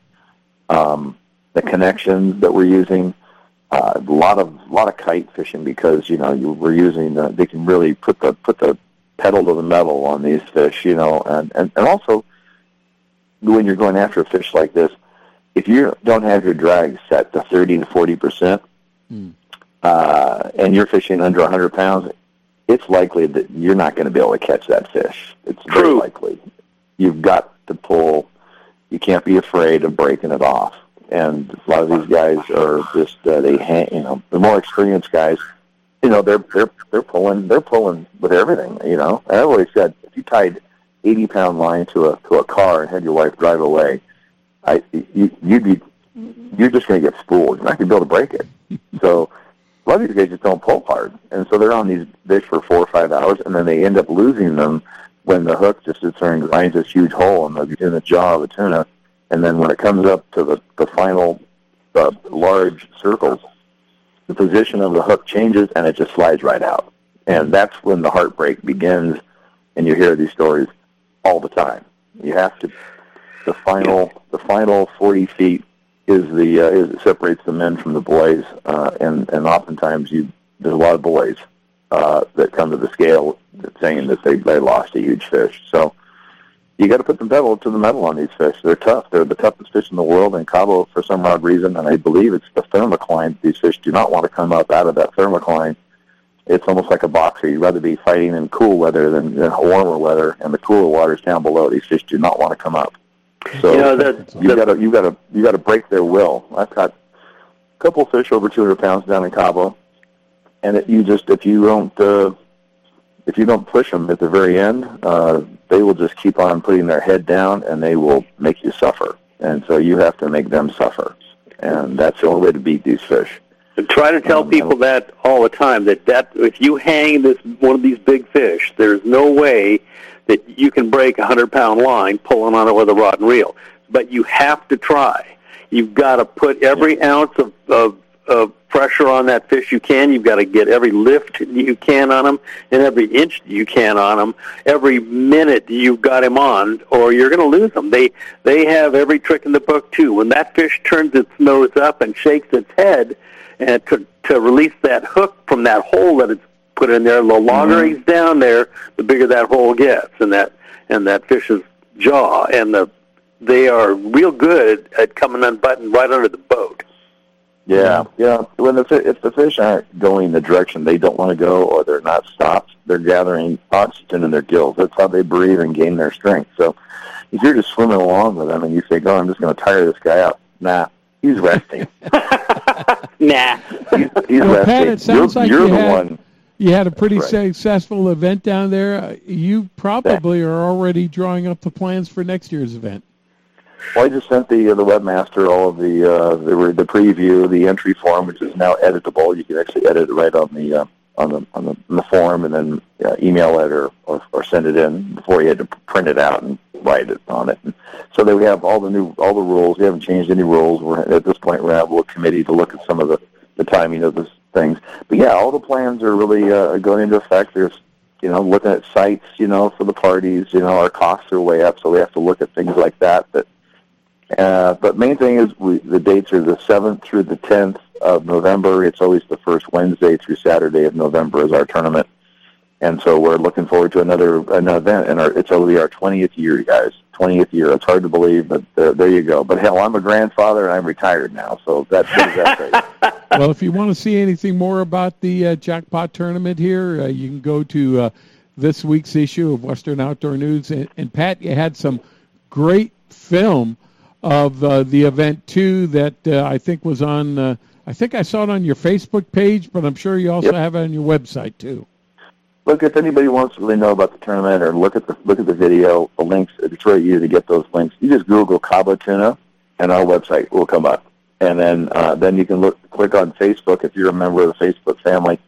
Speaker 15: um, the connections that we're using. Uh, a lot of a lot of kite fishing because you know you we're using uh, they can really put the put the pedal to the metal on these fish, you know, and and, and also when you're going after a fish like this, if you don't have your drag set to 30 to 40 percent,
Speaker 2: Hmm.
Speaker 15: uh, and you're fishing under 100 pounds, it's likely that you're not going to be able to catch that fish. It's very likely. You've got to pull. You can't be afraid of breaking it off. And a lot of these guys are just uh, they hang. You know, the more experienced guys, you know, they're they're they're pulling they're pulling with everything. You know, I always said if you tied 80 pound line to a to a car and had your wife drive away, I you, you'd be you're just going to get spooled. You're not going to be able to break it. So a lot of these guys just don't pull hard, and so they're on these fish for four or five hours, and then they end up losing them when the hook just sits there and grinds this huge hole in the in the jaw of a tuna, and then when it comes up to the the final uh, large circles, the position of the hook changes and it just slides right out, and that's when the heartbreak begins, and you hear these stories all the time. You have to the final the final 40 feet is the uh, is separates the men from the boys, uh, and and oftentimes you there's a lot of boys uh, that come to the scale saying that they they lost a huge fish. So you got to put the pedal to the metal on these fish. They're tough. They're the toughest fish in the world. And Cabo, for some odd reason, and I believe it's the thermocline. These fish do not want to come up out of that thermocline. It's almost like a boxer. You'd rather be fighting in cool weather than, than warmer weather, and the cooler water's down below. These fish do not want to come up. So
Speaker 3: You know, that-
Speaker 15: you got to you got to you got to break their will. I've caught a couple fish over 200 pounds down in Cabo, and it, you just if you don't uh, if you don't push them at the very end, uh, they will just keep on putting their head down, and they will make you suffer. And so you have to make them suffer, and that's the only way to beat these fish.
Speaker 3: And try to tell people that all the time that that if you hang this one of these big fish, there's no way that you can break a hundred pound line pulling on it with a rod and reel. But you have to try. You've got to put every ounce of, of of pressure on that fish you can. You've got to get every lift you can on him and every inch you can on him. Every minute you've got him on, or you're going to lose him. They they have every trick in the book too. When that fish turns its nose up and shakes its head, and to to release that hook from that hole that it's put in there, the longer mm-hmm. he's down there, the bigger that hole gets, and that and that fish's jaw and the they are real good at coming unbuttoned right under the boat.
Speaker 15: Yeah, yeah. When the fi- if the fish aren't going the direction they don't want to go, or they're not stopped, they're gathering oxygen in their gills. That's how they breathe and gain their strength. So, if you're just swimming along with them and you think, "Oh, I'm just going to tire this guy out," nah, he's resting.
Speaker 3: nah,
Speaker 15: he's, he's
Speaker 2: Well,
Speaker 15: resting.
Speaker 2: Pat, it sounds
Speaker 15: you're
Speaker 2: like
Speaker 15: you're
Speaker 2: you
Speaker 15: the
Speaker 2: had-
Speaker 15: one.
Speaker 2: You had a pretty
Speaker 15: right.
Speaker 2: successful event down there. Uh, You probably are already drawing up the plans for next year's event.
Speaker 15: Well, I just sent the uh, the webmaster all of the uh, the the preview, the entry form, which is now editable. You can actually edit it right on the uh, on the on the, on the form, and then uh, email it or, or or send it in before you had to print it out and write it on it. And so that we have all the new all the rules. We haven't changed any rules. We're at this point we're have a committee to look at some of the the timing of this things. But yeah, all the plans are really uh, going into effect. There's you know looking at sites, you know, for the parties. You know, our costs are way up, so we have to look at things like that. That uh, but main thing is we, the dates are the 7th through the 10th of November. It's always the first Wednesday through Saturday of November is our tournament. And so we're looking forward to another an event, and our, it's only our 20th year, guys. 20th year. It's hard to believe, but uh, there you go. But hell, I'm a grandfather, and I'm retired now, so that's that's great.
Speaker 2: well, if you want to see anything more about the uh, jackpot tournament here, uh, you can go to uh, this week's issue of Western Outdoor News. And, and Pat, you had some great film of uh, the event too that uh, I think was on. Uh, I think I saw it on your Facebook page, but I'm sure you also
Speaker 15: Yep.
Speaker 2: have it on your website too.
Speaker 15: Look, if anybody wants to really know about the tournament or look at the look at the video, the links, it's very easy to get those links. You just Google Cabo Tuna, and our website will come up. And then uh, then you can look click on Facebook if you're a member of the Facebook family.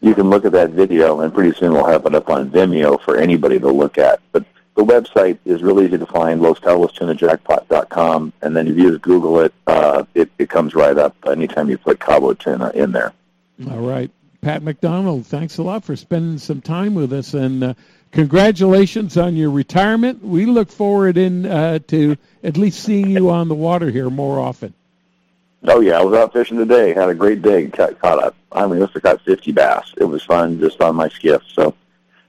Speaker 15: You can look at that video, and pretty soon we'll have it up on Vimeo for anybody to look at. But the website is really easy to find, LosCabosTunaJackpot.com, and then if you just Google it, uh, it, it comes right up anytime you put Cabo Tuna in there.
Speaker 2: All right. Pat McDonald, thanks a lot for spending some time with us, and uh, congratulations on your retirement. We look forward in uh, to at least seeing you on the water here more often.
Speaker 15: Oh yeah, I was out fishing today. Had a great day. Caught, caught up. I mean, must have caught 50 bass. It was fun just on my skiff. So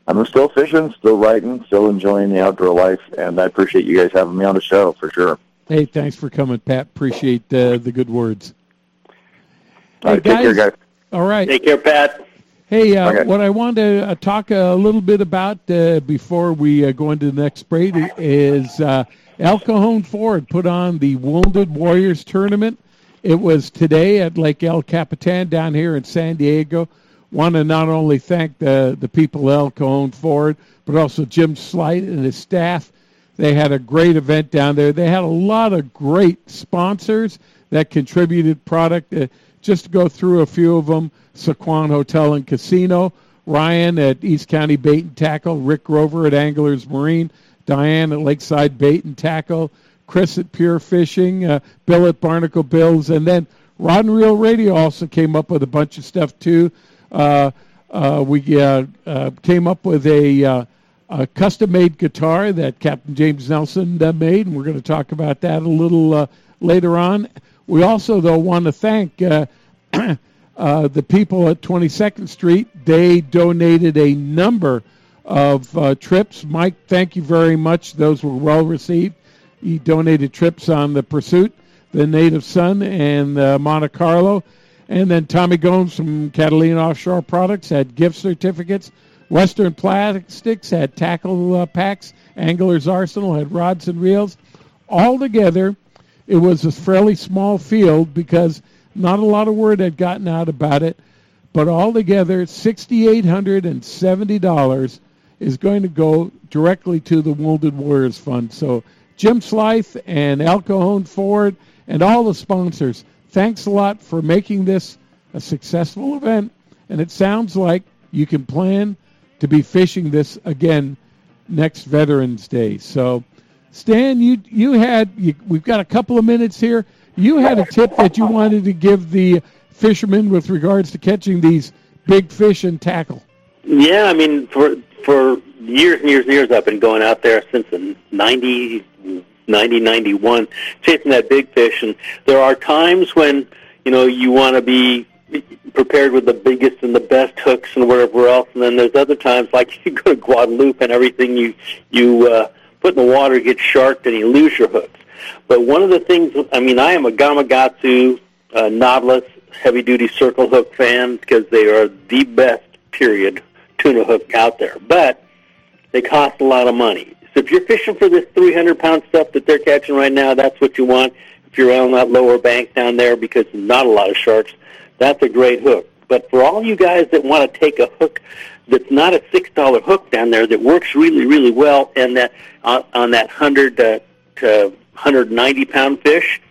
Speaker 15: I'm still fishing, still writing, still enjoying the outdoor life, and I appreciate you guys having me on the show for sure.
Speaker 2: Hey, thanks for coming, Pat. Appreciate uh, the good words.
Speaker 15: All right, take care, guys.
Speaker 2: All right.
Speaker 3: Take care, Pat.
Speaker 2: Hey, uh,
Speaker 15: Okay.
Speaker 2: what I want to uh, talk a little bit about uh, before we uh, go into the next break is uh, El Cajon Ford put on the Wounded Warriors tournament. It was today at Lake El Capitan down here in San Diego. Want to not only thank the the people at El Cajon Ford, but also Jim Slight and his staff. They had a great event down there. They had a lot of great sponsors that contributed product. Just to go through a few of them, Sycuan Hotel and Casino, Ryan at East County Bait and Tackle, Rick Grover at Anglers Marine, Diane at Lakeside Bait and Tackle, Chris at Pure Fishing, uh, Bill at Barnacle Bills, and then Rod and Reel Radio also came up with a bunch of stuff too. Uh, uh, we uh, uh, came up with a, uh, a custom-made guitar that Captain James Nelson made, and we're going to talk about that a little later on. We also, though, want to thank uh, uh, the people at 22nd Street. They donated a number of uh, trips. Mike, thank you very much. Those were well received. He donated trips on the Pursuit, the Native Sun, and uh, Monte Carlo. And then Tommy Gomes from Catalina Offshore Products had gift certificates. Western Plastics had tackle uh, packs. Anglers Arsenal had rods and reels. All together, it was a fairly small field because not a lot of word had gotten out about it. But altogether, $6,870 is going to go directly to the Wounded Warriors Fund. So Jim Slythe and El Cajon Ford and all the sponsors, thanks a lot for making this a successful event. And it sounds like you can plan to be fishing this again next Veterans Day. So, Stan, you you had you, we've got a couple of minutes here. You had a tip that you wanted to give the fishermen with regards to catching these big fish and tackle.
Speaker 3: Yeah, I mean, for for years and years and years, I've been going out there since the 90, 90 91, chasing that big fish. And there are times when you know you want to be prepared with the biggest and the best hooks and whatever else. And then there's other times like you go to Guadalupe and everything you you uh, put in the water gets sharked and you lose your hooks. But one of the things, I mean, I am a Gamakatsu uh, Nautilus heavy duty circle hook fan because they are the best period tuna hook out there. But they cost a lot of money. So if you're fishing for this 300 pound stuff that they're catching right now, that's what you want. If you're on that lower bank down there because not a lot of sharks, that's a great hook. But for all you guys that want to take a hook that's not a six dollar hook down there that works really really well and that on, on that hundred to, to 190 pound fish,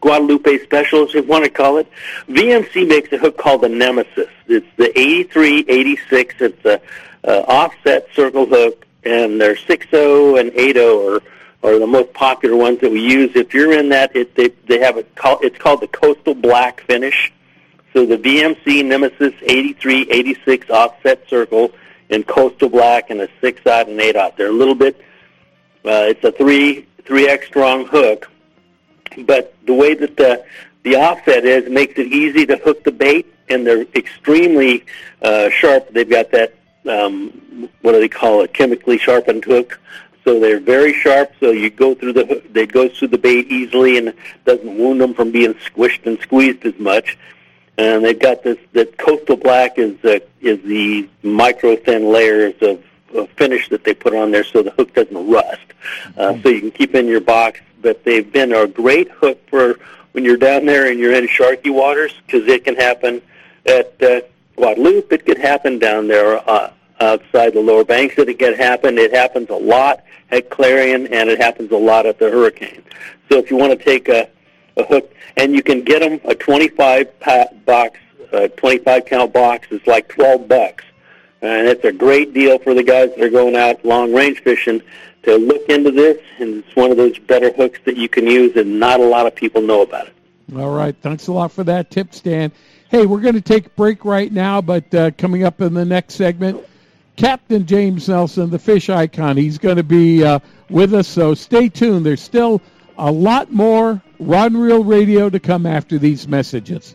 Speaker 3: Guadalupe special, as you want to call it. VMC makes a hook called the Nemesis. It's the 8386. It's a uh, offset circle hook, and they're 6.0 and 8.0 are, are the most popular ones that we use. If you're in that, it, they, they have a call, it's called the Coastal Black finish. So the VMC Nemesis 8386 offset circle in Coastal Black and a 6-aught and 8-aught. They're a little bit, uh, it's a 3, 3X strong hook, but the way that the the offset is makes it easy to hook the bait, and they're extremely uh, sharp. They've got that um, what do they call it? Chemically sharpened hook. So they're very sharp. So you go through the hook, they go through the bait easily, and doesn't wound them from being squished and squeezed as much. And they've got this that coastal black is uh, is the micro thin layers of, of finish that they put on there, so the hook doesn't rust. Uh, so you can keep in your box but they've been a great hook for when you're down there and you're in sharky waters because it can happen at uh, Guadalupe. It could happen down there uh, outside the lower banks. It could happen. It happens a lot at Clarion, and it happens a lot at the Hurricane. So if you want to take a, a hook, and you can get them a 25 pack box, uh, 25 count box is like 12 bucks, and it's a great deal for the guys that are going out long range fishing to look into this. And it's one of those better hooks that you can use, and not a lot of people know about it.
Speaker 2: All right. Thanks a lot for that tip, Stan. Hey, we're going to take a break right now, but uh, coming up in the next segment, Captain James Nelson, the fish icon, he's going to be uh, with us, so stay tuned. There's still a lot more Rod and Reel Radio to come after these messages.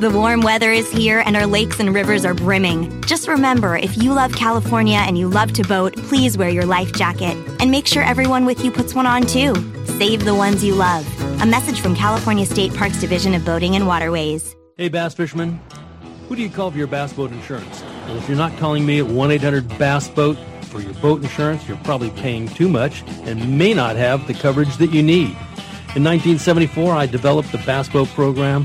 Speaker 10: The warm weather is here and our lakes and rivers are brimming. Just remember, if you love California and you love to boat, please wear your life jacket. And make sure everyone with you puts one on too. Save the ones you love. A message from California State Parks Division of Boating and Waterways.
Speaker 19: Hey, bass fishermen. Who do you call for your bass boat insurance? Well, if you're not calling me at 1 800 Bass Boat for your boat insurance, you're probably paying too much and may not have the coverage that you need. In 1974, I developed the Bass Boat program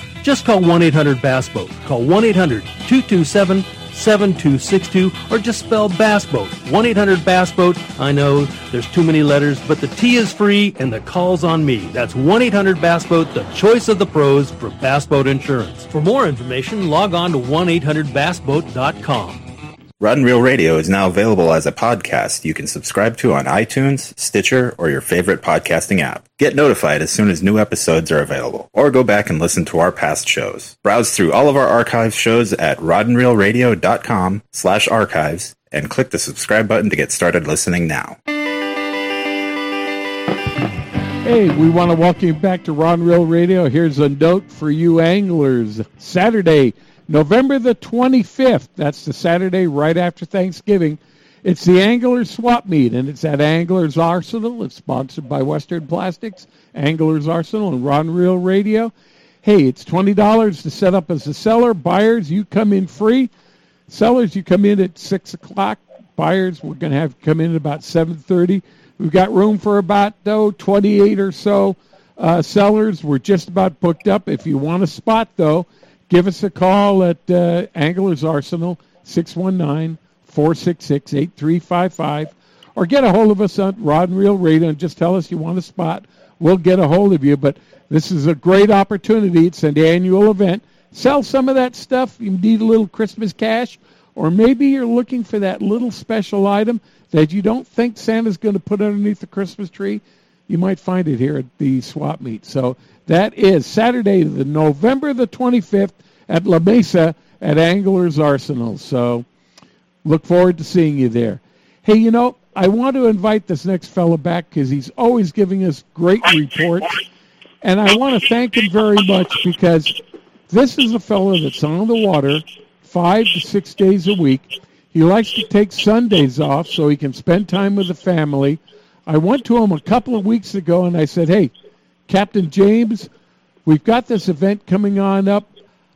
Speaker 19: Just call 1 800 Bass Boat. Call 1 800 227 7262 or just spell Bass Boat. 1 800 Bass Boat. I know there's too many letters, but the T is free and the call's on me. That's 1 800 Bass Boat, the choice of the pros for Bass Boat Insurance. For more information, log on to 1 800 bassboat.com.
Speaker 17: Rod and Reel Radio is now available as a podcast you can subscribe to on iTunes, Stitcher, or your favorite podcasting app. Get notified as soon as new episodes are available, or go back and listen to our past shows. Browse through all of our archive shows at rodandreelradio.com slash archives and click the subscribe button to get started listening now.
Speaker 2: Hey, we want to welcome you back to Rod Reel Radio. Here's a note for you anglers. Saturday, November the 25th, that's the Saturday right after Thanksgiving, it's the Angler Swap Meet, and it's at Anglers Arsenal. It's sponsored by Western Plastics, Anglers Arsenal, and Rod Reel Radio. Hey, it's $20 to set up as a seller. Buyers, you come in free. Sellers, you come in at 6 o'clock. Buyers, we're going to have come in at about 7.30. We've got room for about, though, 28 or so uh, sellers. We're just about booked up. If you want a spot, though, give us a call at uh, Anglers Arsenal, 619-466-8355, or get a hold of us on Rod and Reel Radio and just tell us you want a spot. We'll get a hold of you. But this is a great opportunity. It's an annual event. Sell some of that stuff. You need a little Christmas cash, or maybe you're looking for that little special item that you don't think Santa's going to put underneath the Christmas tree. You might find it here at the swap meet. So that is Saturday, the November the 25th at La Mesa at Anglers Arsenal. So look forward to seeing you there. Hey, you know, I want to invite this next fellow back because he's always giving us great reports. And I want to thank him very much because this is a fellow that's on the water five to six days a week. He likes to take Sundays off so he can spend time with the family. I went to him a couple of weeks ago and I said, hey, Captain James, we've got this event coming on up.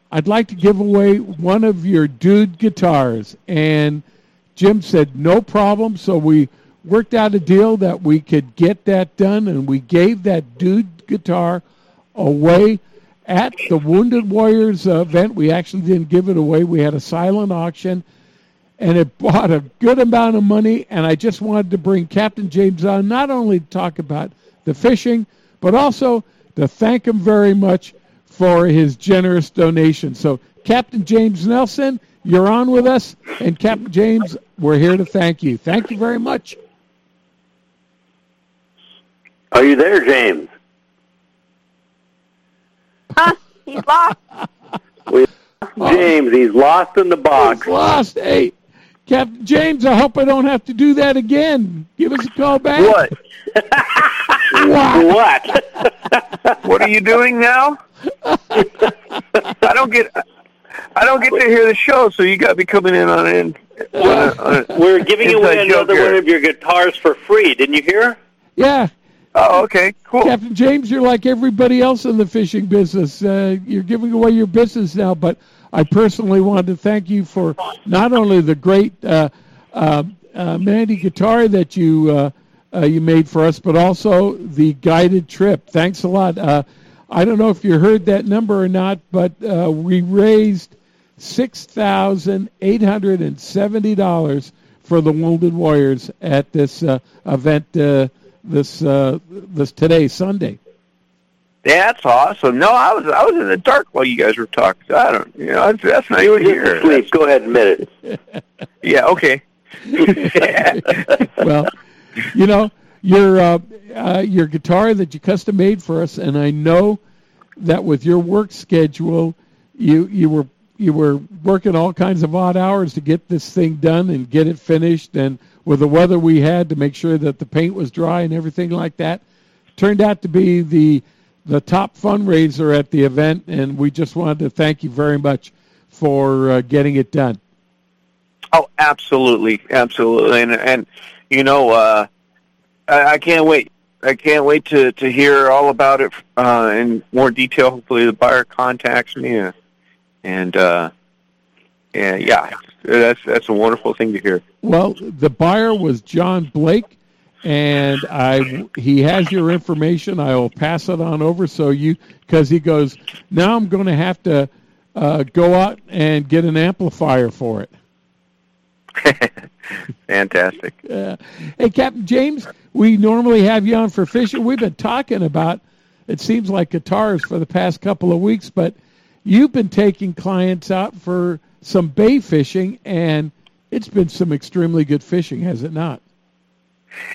Speaker 2: I'd like to give away one of your dude guitars. And Jim said, no problem. So we worked out a deal that we could get that done, and we gave that dude guitar away at the Wounded Warriors event. We actually didn't give it away. We had a silent auction. and it brought a good amount of money. And I just wanted to bring Captain James on, not only to talk about the fishing, but also to thank him very much for his generous donation. So, Captain James Nelson, you're on with us. And Captain James, we're here to thank you. Thank you very much.
Speaker 3: Are you there, James?
Speaker 4: Huh? He's lost.
Speaker 3: We James, he's lost in the box.
Speaker 2: He's lost. Hey, Captain James, I hope I don't have to do that again. Give us a call back.
Speaker 20: What?
Speaker 3: what?
Speaker 20: what are you doing now? I don't get. I don't get to hear the show, so you got to be coming in on it.
Speaker 3: We're giving away another one of your guitars for free. Didn't you hear?
Speaker 2: Yeah.
Speaker 20: Oh, okay, cool.
Speaker 2: Captain James, you're like everybody else in the fishing business. Uh, you're giving away your business now, but I personally wanted to thank you for not only the great uh, uh, uh, Mandy guitar that you uh, uh, you made for us, but also the guided trip. Thanks a lot. Uh, I don't know if you heard that number or not, but we raised six thousand eight hundred and seventy dollars for the Wounded Warriors at this event this this today Sunday.
Speaker 20: That's awesome. No, I was I was in the dark while you guys were talking. I don't, you know, that's, that's not
Speaker 3: You
Speaker 20: even here.
Speaker 3: asleep. Go ahead and admit it.
Speaker 20: Yeah, okay.
Speaker 2: well, you know your uh, uh, your guitar that you custom made for us, and I know that with your work schedule, you you were you were working all kinds of odd hours to get this thing done and get it finished, and with the weather we had to make sure that the paint was dry and everything like that, turned out to be the the top fundraiser at the event, and we just wanted to thank you very much for uh, getting it done.
Speaker 20: Oh, absolutely, absolutely, and and you know, uh, I, I can't wait. I can't wait to to hear all about it uh, in more detail. Hopefully, the buyer contacts me, uh, and uh, and yeah, that's that's a wonderful thing to hear.
Speaker 2: Well, the buyer was John Blake, and I he has your information. I will pass it on over so you because he goes now. I'm going to have to uh, go out and get an amplifier for it.
Speaker 20: Fantastic.
Speaker 2: Uh, hey, Captain James, we normally have you on for fishing. We've been talking about it seems like guitars for the past couple of weeks, but you've been taking clients out for some bay fishing, and it's been some extremely good fishing, has it not?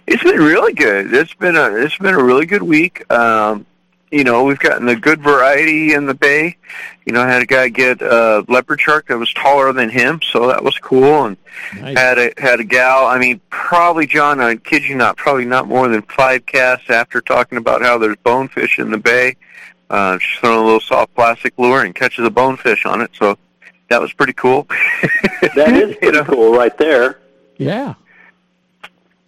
Speaker 20: It's been really good. It's been a it's been a really good week. Um, you know, we've gotten a good variety in the bay. You know, I had a guy get a leopard shark that was taller than him, so that was cool. And
Speaker 2: Nice.
Speaker 20: had a had a gal. I mean, probably John. I kid you not, probably not more than five casts after talking about how there's bonefish in the bay. Uh, she's throwing a little soft plastic lure and catches a bonefish on it. So that was pretty cool.
Speaker 3: That is pretty cool right there.
Speaker 2: Yeah.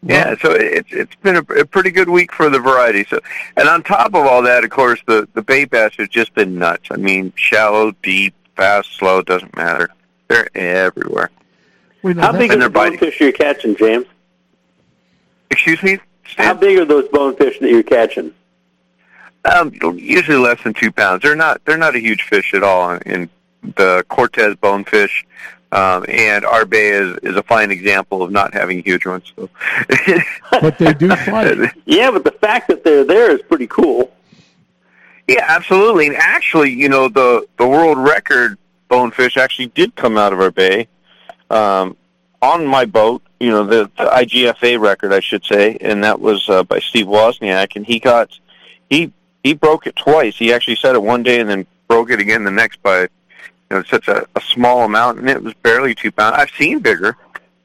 Speaker 20: Yeah, so it's it's been a, a pretty good week for the variety. So, and on top of all that, of course, the the bay bass have just been nuts. I mean, shallow, deep, fast, slow, doesn't matter. They're everywhere.
Speaker 3: How big are the bonefish you're catching, James?
Speaker 20: Excuse me.
Speaker 3: How big are those bonefish that you're catching?
Speaker 20: Um, usually less than two pounds. They're not they're not a huge fish at all. In the Cortez bonefish, um, and our bay is is a fine example of not having huge ones. So.
Speaker 2: but they do fight.
Speaker 3: Yeah, but the fact that they're there is pretty cool.
Speaker 20: Yeah, absolutely. And actually, you know, the the world record bonefish actually did come out of our bay um, on my boat. You know, the, the IGFA record, I should say, and that was uh, by Steve Wozniak, and he got he he broke it twice. He actually set it one day and then broke it again the next by you know such a, a small amount, and it was barely two pounds. I've seen bigger,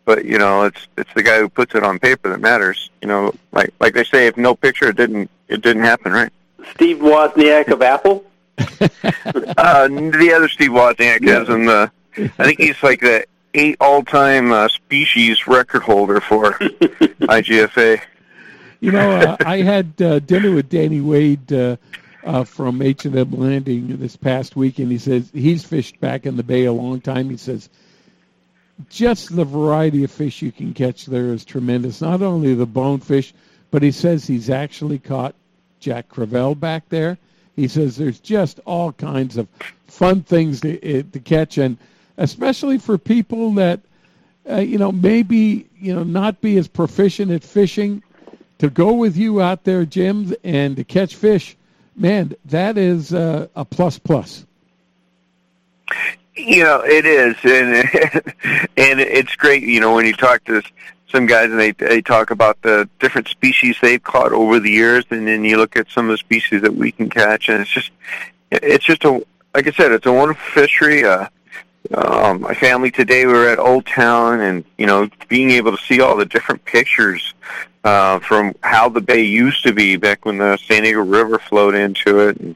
Speaker 20: but you know, it's it's the guy who puts it on paper that matters. You know, like like they say, if no picture, it didn't it didn't happen, right?
Speaker 3: Steve Wozniak of Apple.
Speaker 20: uh, the other Steve Wozniak is in the. I think he's like the eight all-time uh, species record holder for IGFA.
Speaker 2: You know, uh, I had uh, dinner with Danny Wade uh, uh, from H and M Landing this past week, and he says he's fished back in the bay a long time. He says just the variety of fish you can catch there is tremendous. Not only the bonefish, but he says he's actually caught Jack Crevalle back there. He says there's just all kinds of fun things to, eh, to catch, and especially for people that uh, you know, maybe you know not be as proficient at fishing, to go with you out there, Jim, and to catch fish, man, that is uh, a plus plus.
Speaker 20: You know, it is, and and it's great. You know, when you talk to some guys and they they talk about the different species they've caught over the years, and then you look at some of the species that we can catch, and it's just it's just a like I said, it's a wonderful fishery. Uh, um, my family today we were at Old Town, and you know, being able to see all the different pictures uh, from how the bay used to be back when the San Diego River flowed into it, and,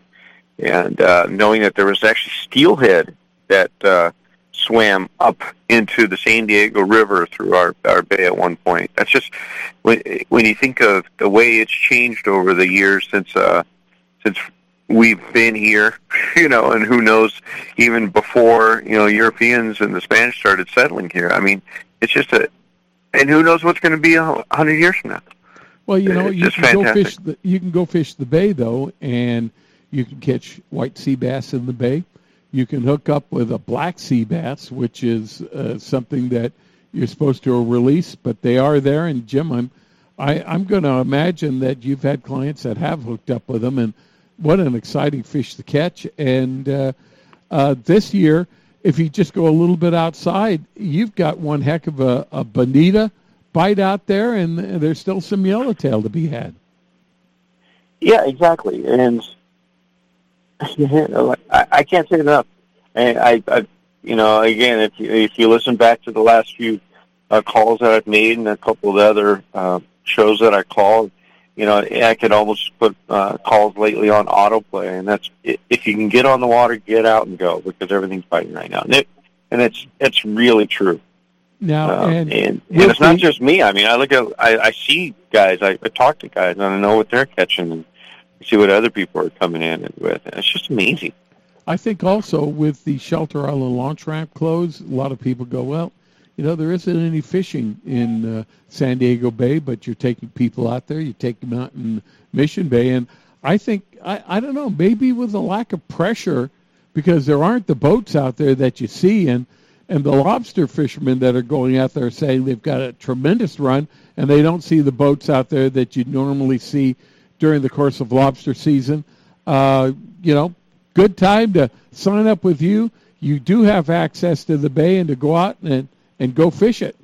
Speaker 20: and uh, knowing that there was actually steelhead that uh, swam up into the San Diego River through our our bay at one point. That's just when when you think of the way it's changed over the years since uh, since we've been here, you know, and who knows even before you know Europeans and the Spanish started settling here. I mean, it's just a, and who knows what's going to be a hundred years from now.
Speaker 2: Well, you know,
Speaker 20: It's
Speaker 2: you can go fish. The, you can go fish the bay though, and you can catch white sea bass in the bay. You can hook up with a black sea bass, which is uh, something that you're supposed to release, but they are there. And Jim, I'm I, I'm going to imagine that you've had clients that have hooked up with them, and what an exciting fish to catch. And uh, uh, this year, if you just go a little bit outside, you've got one heck of a, a bonita bite out there, and there's still some yellowtail to be had.
Speaker 20: Yeah, exactly. And I, I can't say enough. And I, I, you know, again, if you, if you listen back to the last few uh, calls that I've made and a couple of the other uh, shows that I called, you know, I could almost put uh, calls lately on autoplay, and that's if you can get on the water, get out and go because everything's fighting right now, and, it, and it's it's really true.
Speaker 2: Now,
Speaker 20: Uh,
Speaker 2: and,
Speaker 20: and, and it's not just me. I mean, I look at, I, I see guys, I, I talk to guys, and I know what they're catching, and see what other people are coming in with. And it's just amazing.
Speaker 2: I think also with the Shelter Island launch ramp closed, a lot of people go, well, you know, there isn't any fishing in uh, San Diego Bay, but you're taking people out there, you take them out in Mission Bay, and I think I, I don't know, maybe with a lack of pressure, because there aren't the boats out there that you see, and and the lobster fishermen that are going out there are saying they've got a tremendous run, and they don't see the boats out there that you normally see during the course of lobster season. Uh, you know, good time to sign up with you. You do have access to the bay and to go out and and go fish it.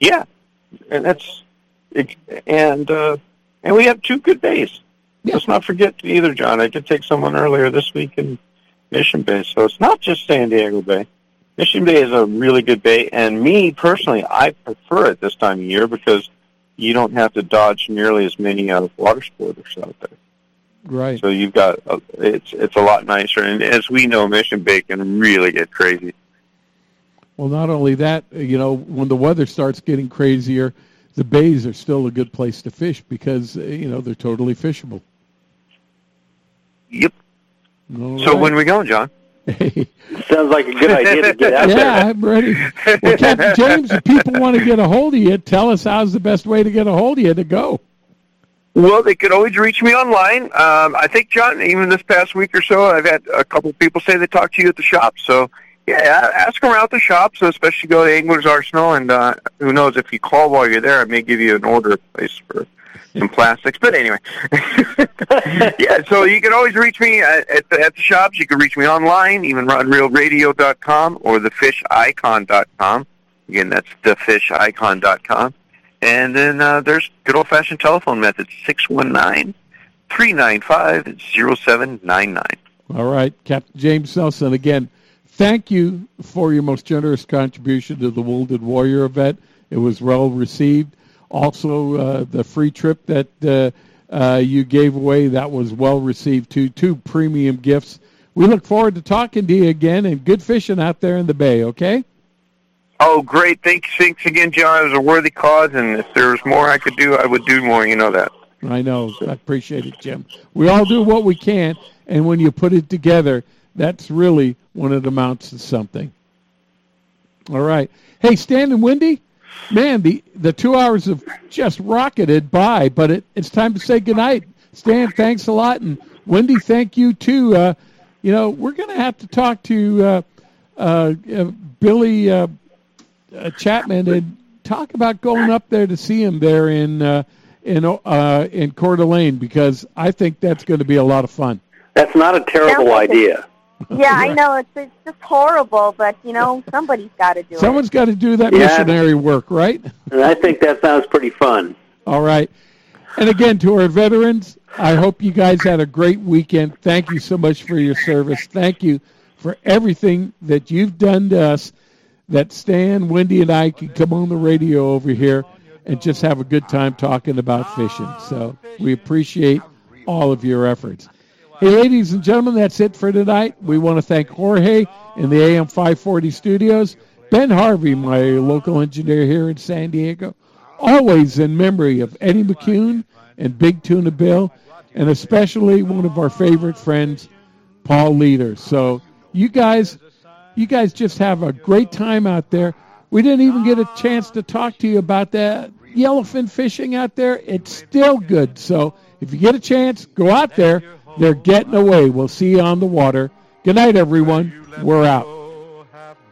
Speaker 20: Yeah, and that's it, and uh, and we have two good bays. Let's not forget either, John. I did take someone earlier this week in Mission Bay, so it's not just San Diego Bay. Mission Bay is a really good bay, and me personally, I prefer it this time of year because you don't have to dodge nearly as many uh, water sporters out there.
Speaker 2: Right.
Speaker 20: So you've got uh, it's it's a lot nicer, and as we know, Mission Bay can really get crazy.
Speaker 2: Well, not only that, you know, when the weather starts getting crazier, the bays are still a good place to fish because uh, you know they're totally fishable.
Speaker 20: Yep.
Speaker 2: All
Speaker 20: So
Speaker 2: right.
Speaker 20: when we going, John?
Speaker 3: Sounds like a good idea to get out
Speaker 2: yeah,
Speaker 3: there.
Speaker 2: I'm ready. Well, Captain James, if people want to get a hold of you, tell us how's the best way to get a hold of you to go.
Speaker 20: Well, they could always reach me online. Um, I think, John, even this past week or so, I've had a couple people say they talked to you at the shop. So, yeah, ask around the shop. So, especially go to Angler's Arsenal, and uh, who knows if you call while you're there, I may give you an order place for some plastics. But anyway, yeah. So you can always reach me at, at, the, at the shops. You can reach me online, even rodreelradio.com or thefishicon.com. Again, that's thefishicon.com. And then uh, there's good old fashioned telephone method, six one nine three nine five zero seven nine nine.
Speaker 2: All right, Captain James Nelson, again, thank you for your most generous contribution to the Wounded Warrior event. It was well received. Also, uh, the free trip that uh, uh, you gave away, that was well received too. Two premium gifts. We look forward to talking to you again and good fishing out there in the bay, okay?
Speaker 20: Oh, great. Thanks, thanks again, John. It was a worthy cause, and if there was more I could do, I would do more. You know that.
Speaker 2: I know. I appreciate it, Jim. We all do what we can, and when you put it together, that's really when it amounts to something. All right. Hey, Stan and Wendy, man, the, the two hours have just rocketed by, but it, it's time to say goodnight. Stan, thanks a lot, and Wendy, thank you too. Uh, you know, we're going to have to talk to uh, uh, uh, Billy uh, uh, Chapman and talk about going up there to see him there in uh, in uh, in Coeur d'Alene because I think that's going to be a lot of fun.
Speaker 3: That's not a terrible
Speaker 4: Sounds like
Speaker 3: idea.
Speaker 4: Yeah, I know it's it's just horrible, but you know somebody's got to do it.
Speaker 2: Someone's got to do that
Speaker 3: Yeah.
Speaker 2: missionary work, right?
Speaker 3: And I think that sounds pretty fun.
Speaker 2: All right. And again, to our veterans, I hope you guys had a great weekend. Thank you so much for your service. Thank you for everything that you've done to us that Stan, Wendy, and I can come on the radio over here and just have a good time talking about fishing. So we appreciate all of your efforts. Hey, ladies and gentlemen, that's it for tonight. We want to thank Jorge in the AM 540 studios, Ben Harvey, my local engineer here in San Diego, always in memory of Eddie McCune and Big Tuna Bill, and especially one of our favorite friends, Paul Leader. So you guys, you guys just have a great time out there. We didn't even get a chance to talk to you about that yellowfin fishing out there. It's still good. So if you get a chance, go out there. They're getting away. We'll see you on the water. Good night, everyone. We're out.